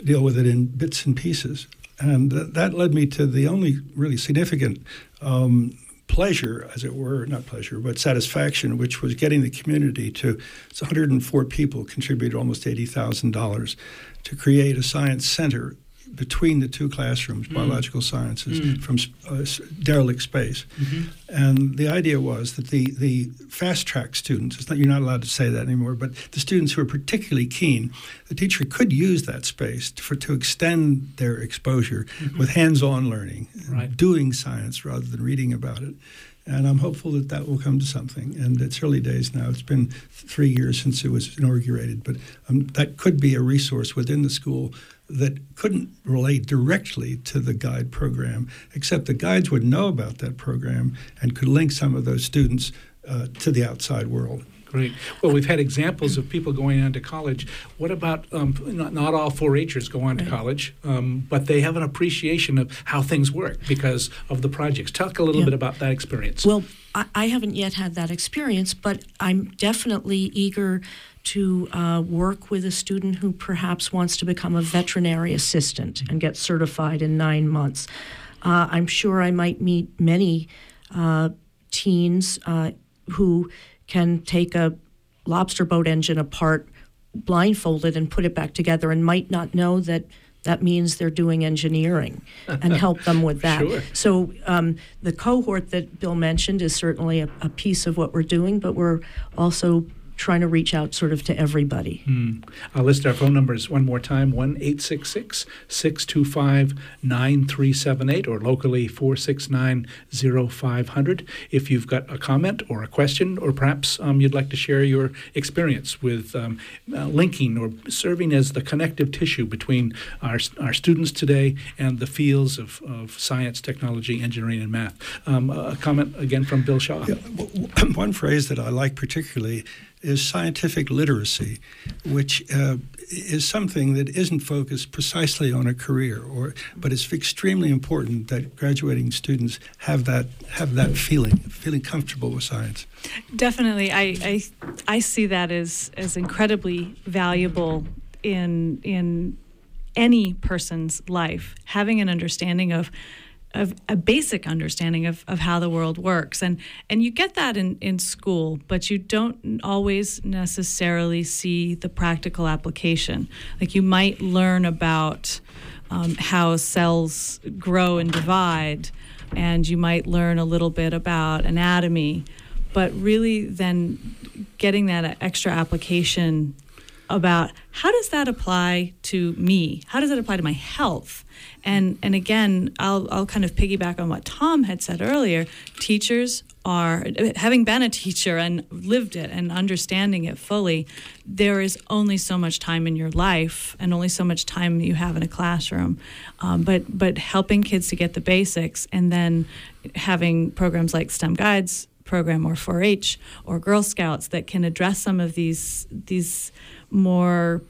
deal with it in bits and pieces. And that led me to the only really significant um, pleasure, as it were, not pleasure, but satisfaction, which was getting the community to, it's 104 people contributed almost $80,000 to create a science center between the two classrooms, mm. biological sciences, mm. from uh, derelict space. Mm-hmm. And the idea was that the, the fast track students, not, you're not allowed to say that anymore, but the students who are particularly keen, the teacher could use that space to, for, to extend their exposure mm-hmm. with hands on learning, right. doing science rather than reading about it. And I'm hopeful that that will come to something. And it's early days now. It's been three years since it was inaugurated, but um, that could be a resource within the school that couldn't relate directly to the guide program, except the guides would know about that program and could link some of those students uh, to the outside world. Great. Well, we've had examples of people going on to college. What about um, not, not all 4-Hers go on to college, um, but they have an appreciation of how things work because of the projects. Talk a little yeah. bit about that experience. Well, I, I, haven't yet had that experience, but I'm definitely eager to uh, work with a student who perhaps wants to become a veterinary assistant and get certified in nine months. Uh, I'm sure I might meet many uh, teens uh, who can take a lobster boat engine apart blindfolded and put it back together and might not know that that means they're doing engineering and help them with that. Sure. So um, the cohort that Bill mentioned is certainly a, a, piece of what we're doing, but we're also trying to reach out sort of to everybody. Hmm. I'll list our phone numbers one more time 1 866 625 9378 or locally 469 0500. If you've got a comment or a question, or perhaps um, you'd like to share your experience with um, uh, linking or serving as the connective tissue between our, our students today and the fields of, of science, technology, engineering, and math. Um, a comment again from Bill Shaw. Yeah, one phrase that I like particularly is scientific literacy, which uh, is something that isn't focused precisely on a career, or but it's extremely important that graduating students have that have that feeling, feeling comfortable with science. Definitely, I I, I see that as as incredibly valuable in in any person's life, having an understanding of of a basic understanding of, of how the world works. And and you get that in, in school, but you don't always necessarily see the practical application. Like you might learn about um, how cells grow and divide, and you might learn a little bit about anatomy, but really then getting that extra application about how does that apply to me? How does it apply to my health? And and again, I'll I'll kind of piggyback on what Tom had said earlier. Teachers are having been a teacher and lived it and understanding it fully. There is only so much time in your life and only so much time you have in a classroom. Um, but but helping kids to get the basics and then having programs like STEM Guides program or 4-H or Girl Scouts that can address some of these these more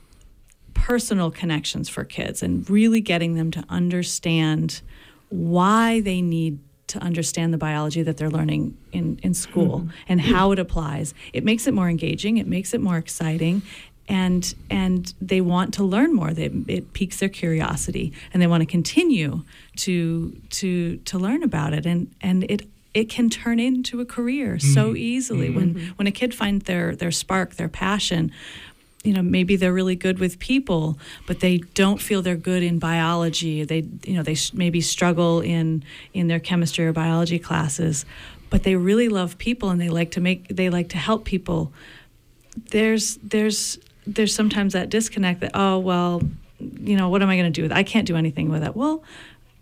personal connections for kids and really getting them to understand why they need to understand the biology that they're learning in, in school mm-hmm. and how it applies. It makes it more engaging, it makes it more exciting. And and they want to learn more. They, it piques their curiosity, and they want to continue to to to learn about it. And and it it can turn into a career mm-hmm. so easily mm-hmm. when when a kid finds their their spark, their passion you know maybe they're really good with people but they don't feel they're good in biology they you know they maybe struggle in in their chemistry or biology classes but they really love people and they like to make they like to help people there's there's there's sometimes that disconnect that oh well you know what am i going to do with it? i can't do anything with it well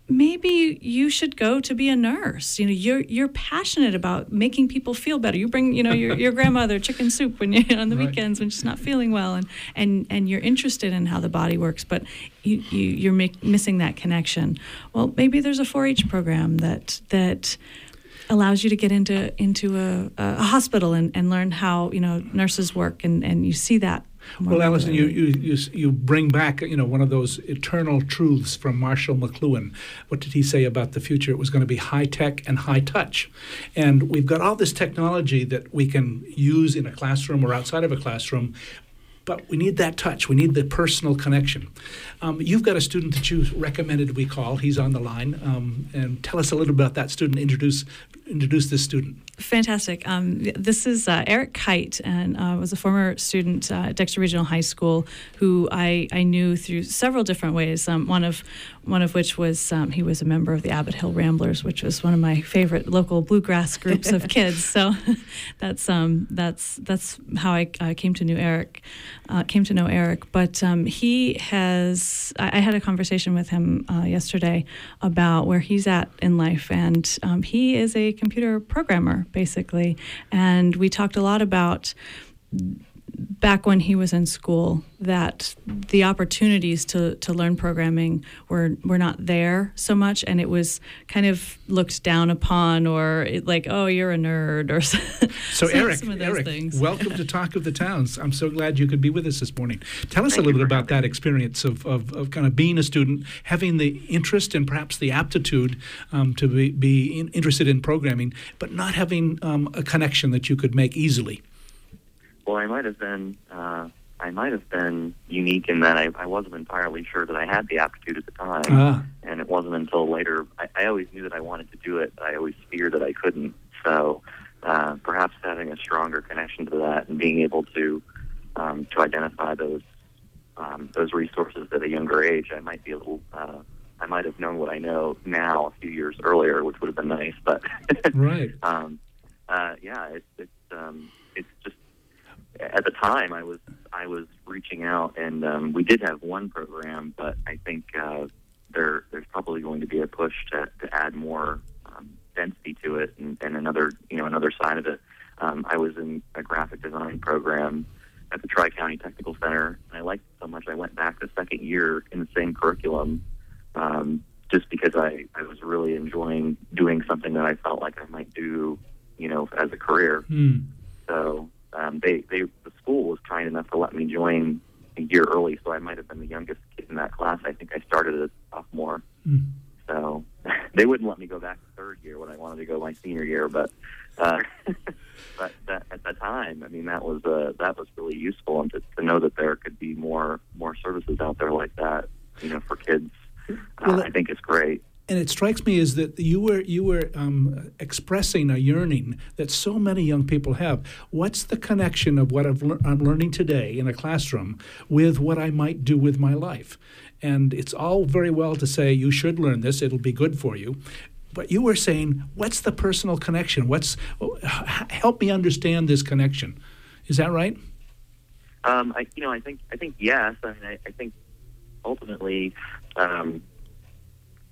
maybe you should go to be a nurse. You know, you're you're passionate about making people feel better. You bring, you know, your, your grandmother chicken soup when you're on the right. weekends when she's not feeling well, and and and you're interested in how the body works, but you, you you're make, missing that connection. Well, maybe there's a 4-H program that that allows you to get into into a, a hospital and, and learn how you know nurses work and, and you see that well, Allison, you, you, you, you bring back, you know, one of those eternal truths from Marshall McLuhan. What did he say about the future? It was going to be high tech and high touch. And we've got all this technology that we can use in a classroom or outside of a classroom, but we need that touch. We need the personal connection. Um, you've got a student that you recommended we call. He's on the line. Um, and tell us a little about that student. Introduce introduce this student. Fantastic. Um, this is uh, Eric Kite, and uh, was a former student uh, at Dexter Regional High School who I, I knew through several different ways. Um, one of one of which was um, he was a member of the Abbott Hill Ramblers, which was one of my favorite local bluegrass groups of kids. So that's um, that's that's how I uh, came to know Eric. Uh, came to know Eric, but um, he has. I, I, had a conversation with him uh, yesterday about where he's at in life, and um, he is a computer programmer basically, and we talked a lot about back when he was in school that the opportunities to, to learn programming were were not there so much and it was kind of looked down upon or it, like oh you're a nerd or so Eric Eric things. welcome to Talk of the Towns. I'm so glad you could be with us this morning. Tell us Thank a little bit about that experience of, of, of, kind of being a student having the interest and perhaps the aptitude um, to be, be in, interested in programming but not having um, a connection that you could make easily well, I might have been uh, I might have been unique in that I, I wasn't entirely sure that I had the aptitude at the time, ah. and it wasn't until later. I, I always knew that I wanted to do it, but I always feared that I couldn't. So uh, perhaps having a stronger connection to that and being able to um, to identify those um, those resources at a younger age, I might be a little. Uh, I might have known what I know now a few years earlier, which would have been nice. But right, um, uh, yeah, it's it's um, it's just at the time I was I was reaching out, and um, we did have one program, but I think uh, there there's probably going to be a push to, to add more um, density to it, and, and another you know another side of it. Um, I was in a graphic design program at the Tri County Technical Center, and I liked it so much I went back the second year in the same curriculum. Um, just because I, I was really enjoying doing something that I felt like I might do, you know, as a career. Mm. So um, they, they the school was kind enough to let me join a year early, so I might have been the youngest kid in that class. I think I started as a sophomore, mm. so they wouldn't let me go back to third year when I wanted to go my senior year. But uh, but that, at that time, I mean, that was uh, that was really useful, and to, to know that there could be more more services out there like that, you know, for kids, uh, well, I think is great and it strikes me is that you were you were um, expressing a yearning that so many young people have. What's the connection of what i am learning today in a classroom with what I might do with my life? And it's all very well to say you should learn this; it'll be good for you. But you were saying, what's the personal connection? What's help me understand this connection? Is that right? Um, I, you know, I think I think yes. I mean, I, I think ultimately. Um,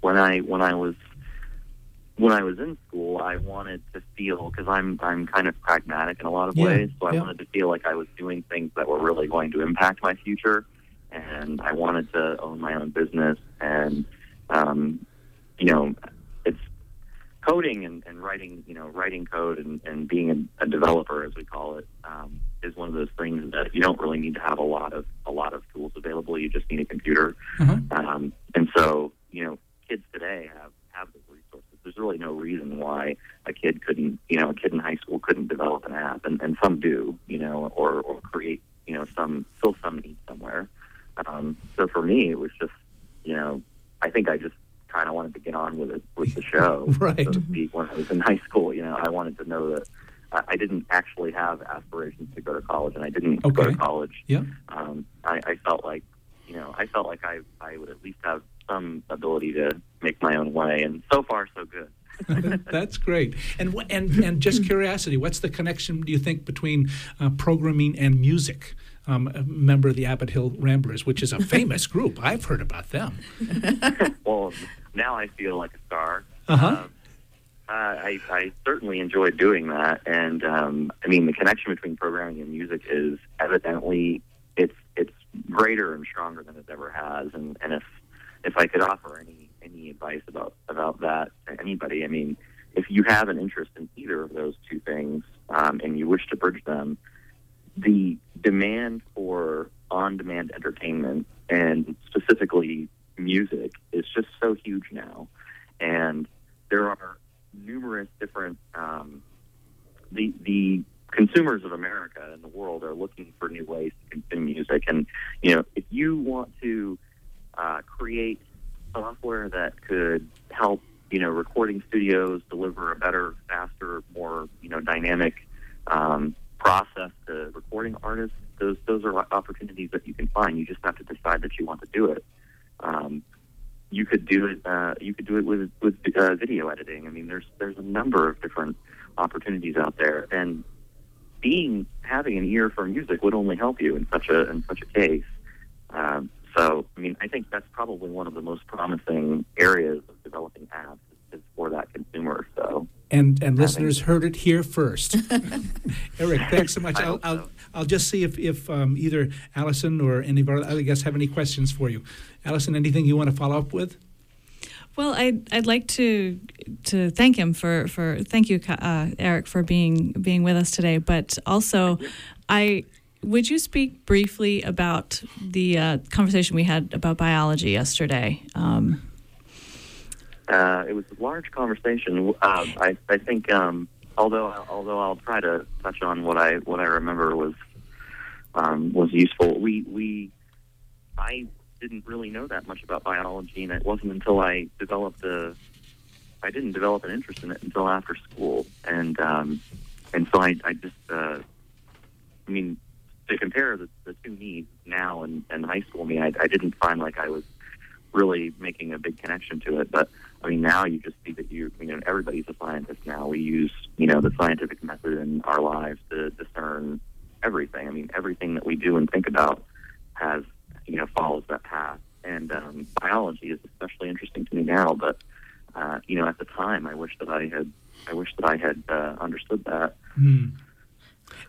when I when I was when I was in school, I wanted to feel because I'm I'm kind of pragmatic in a lot of yeah, ways, so I yeah. wanted to feel like I was doing things that were really going to impact my future, and I wanted to own my own business, and um, you know, it's coding and, and writing, you know, writing code and, and being a, a developer, as we call it, um, is one of those things that you don't really need to have a lot of a lot of tools available. You just need a computer, uh-huh. um, and so you know kids today have have those resources. There's really no reason why a kid couldn't, you know, a kid in high school couldn't develop an app, and, and some do, you know, or or create, you know, some fill some need somewhere. Um, so for me, it was just, you know, I think I just kind of wanted to get on with it with the show, right. so speak. When I was in high school, you know, I wanted to know that I didn't actually have aspirations to go to college, and I didn't okay. go to college. Yeah. Um, I, I felt like, you know, I felt like I I would at least have some ability to make my own way, and so far so good. That's great. And and and just curiosity, what's the connection do you think between uh, programming and music? Um, a member of the Abbott Hill Ramblers, which is a famous group. I've heard about them. well, now I feel like a star. Uh-huh. Um, uh, I, I certainly enjoy doing that, and um, I mean the connection between programming and music is evidently it's it's greater and stronger than it ever has. And, and if if I could offer any advice about about that to anybody, I mean, if you have an interest in either of those two things um, and you wish to bridge them, the demand for on-demand entertainment and specifically music is just so huge now, and there are numerous different um, the the consumers of America and the world are looking for new ways to consume music, and you know if you want to uh, create software that could help you know recording studios deliver a better, faster, more you know dynamic um, process to recording artists. Those those are opportunities that you can find. You just have to decide that you want to do it. Um, you could do it. Uh, you could do it with with uh, video editing. I mean, there's there's a number of different opportunities out there, and being having an ear for music would only help you in such a in such a case. Um, so, I mean, I think that's probably one of the most promising areas of developing apps is for that consumer. So, And and listeners heard it here first. Eric, thanks so much. I'll, I'll, I'll just see if, if um, either Allison or any of our other guests have any questions for you. Allison, anything you want to follow up with? Well, I'd, I'd like to to thank him for, for thank you, uh, Eric, for being being with us today. But also, I would you speak briefly about the uh, conversation we had about biology yesterday? Um, uh, it was a large conversation. Um, I, I think, um, although although I'll try to touch on what I what I remember was um, was useful. We we I didn't really know that much about biology, and it wasn't until I developed a I didn't develop an interest in it until after school, and um, and so I, I just uh, I mean to compare the, the two needs now and, and high school me, I, I didn't find like I was really making a big connection to it, but I mean, now you just see that you, you know, everybody's a scientist now. We use, you know, the scientific method in our lives to discern everything. I mean, everything that we do and think about has, you know, follows that path. And um, biology is especially interesting to me now. But, uh, you know, at the time, I wish that I had, I wish that I had uh, understood that. Mm.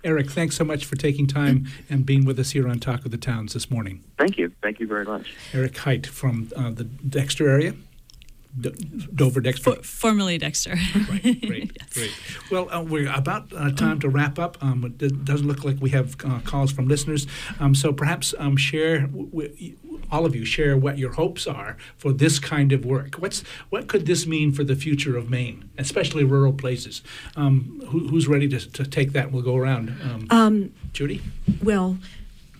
Eric, thanks so much for taking time and being with us here on Talk of the Towns this morning. Thank you. Thank you very much. Eric Height from uh, the Dexter area. Dover Dexter. For, formerly Dexter. right, great, yes. great. Well, uh, we're about uh, time to wrap up. Um, it doesn't look like we have uh, calls from listeners. Um, so perhaps um, share, w- all of you, share what your hopes are for this kind of work. What's What could this mean for the future of Maine, especially rural places? Um, who, who's ready to, to take that? We'll go around. Um, um, Judy? Well,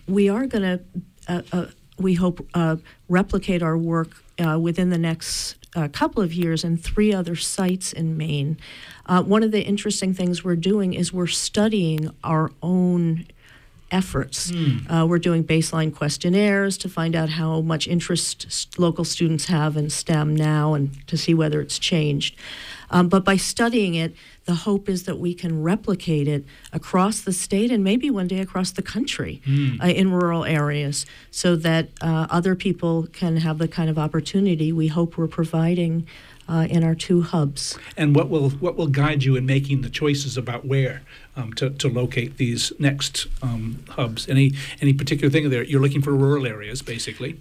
we are going to, uh, uh, we hope, uh, replicate our work within the next a couple of years in three other sites in Maine. Uh, one of the interesting things we're doing is we're studying our own efforts. Mm. Uh, we're doing baseline questionnaires to find out how much interest local students have in STEM now and to see whether it's changed. Um, but by studying it, the hope is that we can replicate it across the state and maybe one day across the country mm. uh, in rural areas so that uh, other people can have the kind of opportunity we hope we're providing uh, in our two hubs. And what will what will guide you in making the choices about where um, to, to locate these next um, hubs? Any any particular thing there? You're looking for rural areas, basically.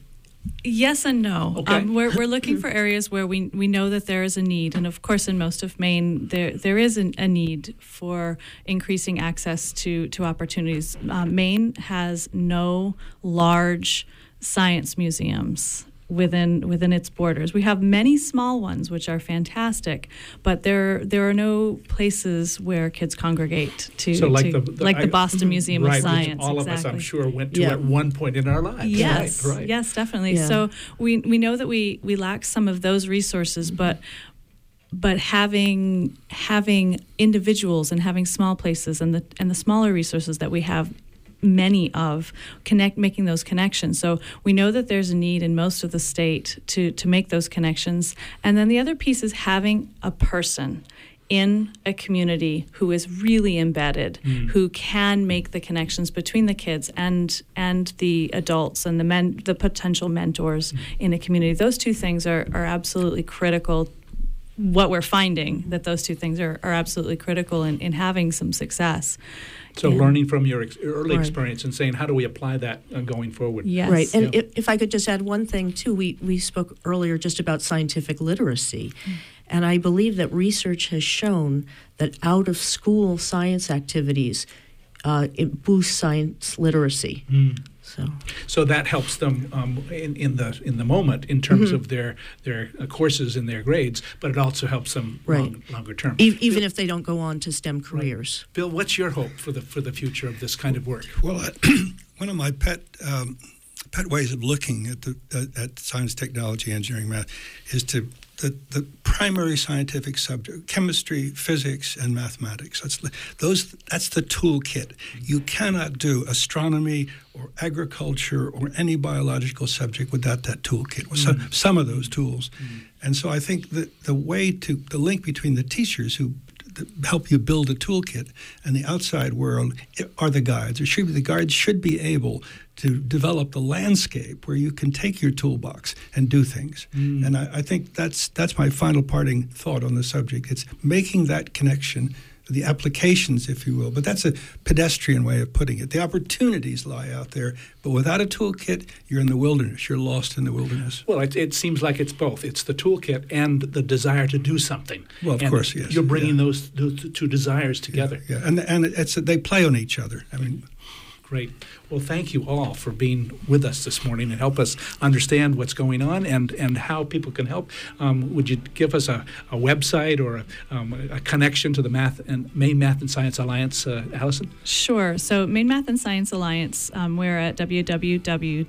Yes and no. Okay. Um, we're, we're looking for areas where we, we know that there is a need. And of course, in most of Maine, there, there is an, a need for increasing access to, to opportunities. Uh, Maine has no large science museums within within its borders. We have many small ones which are fantastic, but there there are no places where kids congregate to, so like, to, the, the, like the Boston Museum right, of Science. all exactly. of us, I'm sure, went to yeah. at one point in our lives. Yes, right, right. yes, definitely. Yeah. So we we know that we we lack some of those resources, mm-hmm. but but having having individuals and having small places and the and the smaller resources that we have many of connect making those connections so we know that there's a need in most of the state to to make those connections and then the other piece is having a person in a community who is really embedded, mm. who can make the connections between the kids and and the adults and the men, the potential mentors mm. in a community. Those two things are are absolutely critical what we're finding that those two things are, are absolutely critical in, in having some success. So learning from your ex- early right. experience and saying how do we apply that uh, going forward? Yes. Right. And yeah. if, if, I could just add one thing too, we we spoke earlier just about scientific literacy. Mm. And I believe that research has shown that out of school science activities uh, it boosts science literacy. Mm. So, so that helps them um, in, in the in the moment in terms mm-hmm. of their their uh, courses and their grades, but it also helps them right. long, longer term. E- even Bill, if they don't go on to STEM careers. Right. Bill, what's your hope for the for the future of this kind of work? Well, uh, one of my pet um, pet ways of looking at the uh, at science, technology, engineering, math is to the, the primary scientific subject chemistry physics and mathematics that's those that's the toolkit you cannot do astronomy or agriculture or any biological subject without that toolkit mm-hmm. some, some of those tools mm-hmm. and so i think that the way to the link between the teachers who help you build a toolkit, and the outside world are the guides. Or should be, the guides should be able to develop the landscape where you can take your toolbox and do things. Mm. And I, I think that's that's my final parting thought on the subject. It's making that connection the applications, if you will. But that's a pedestrian way of putting it. The opportunities lie out there, but without a toolkit, you're in the wilderness. You're lost in the wilderness. Well, it, it seems like it's both. It's the toolkit and the desire to do something. Well, of and course, yes. You're bringing yeah. those, those, two desires together. Yeah, yeah. and and it's they play on each other. I mean. Great. Well, thank you all for being with us this morning and help us understand what's going on and, and how people can help. Um, would you give us a, a website or a, um, a, connection to the Math and Maine Math and Science Alliance, uh, Allison? Sure. So Maine Math and Science Alliance, um, we're at www.mmsa.org.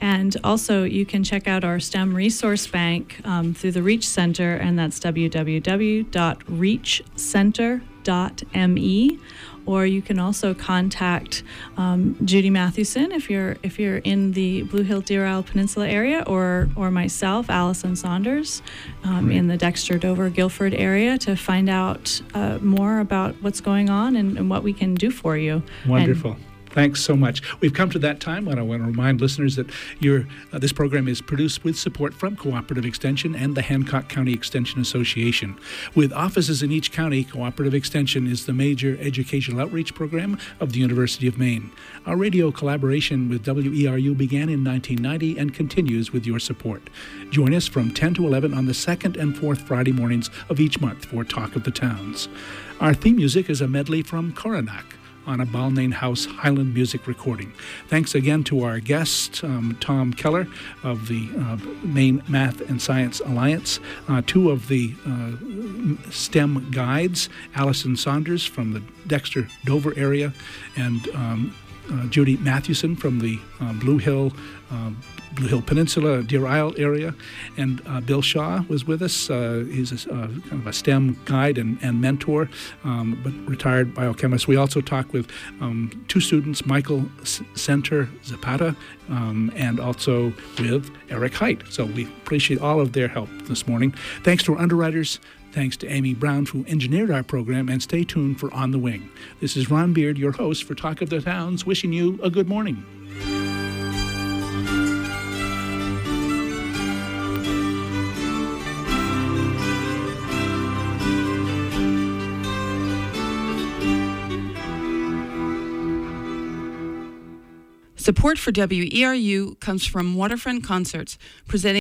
And also, you can check out our STEM resource bank um, through the Reach Center, and that's www.reachcenter.me. or you can also contact um, Judy Mathewson if you're if you're in the Blue Hill Deer Isle Peninsula area, or or myself, Allison Saunders, um, in the Dexter, Dover, Guilford area to find out uh, more about what's going on and, and, what we can do for you. Wonderful. And Thanks so much. We've come to that time when I want to remind listeners that your uh, this program is produced with support from Cooperative Extension and the Hancock County Extension Association. With offices in each county, Cooperative Extension is the major educational outreach program of the University of Maine. Our radio collaboration with WERU began in 1990 and continues with your support. Join us from 10 to 11 on the second and fourth Friday mornings of each month for Talk of the Towns. Our theme music is a medley from Coronach on a Balnain House Highland music recording. Thanks again to our guest, um, Tom Keller of the uh, Maine Math and Science Alliance, uh, two of the uh, STEM guides, Allison Saunders from the Dexter Dover area, and um, uh, Judy Mathewson from the uh, Blue Hill um, Blue Hill Peninsula, Deer Isle area. And uh, Bill Shaw was with us. Uh, he's a, uh, kind of a STEM guide and, and mentor, um, but retired biochemist. We also talked with um, two students, Michael S- Center Zapata, um, and also with Eric Height. So we appreciate all of their help this morning. Thanks to our underwriters. Thanks to Amy Brown, who engineered our program, and stay tuned for On the Wing. This is Ron Beard, your host for Talk of the Towns, wishing you a good morning. Support for WERU comes from Waterfront Concerts, presenting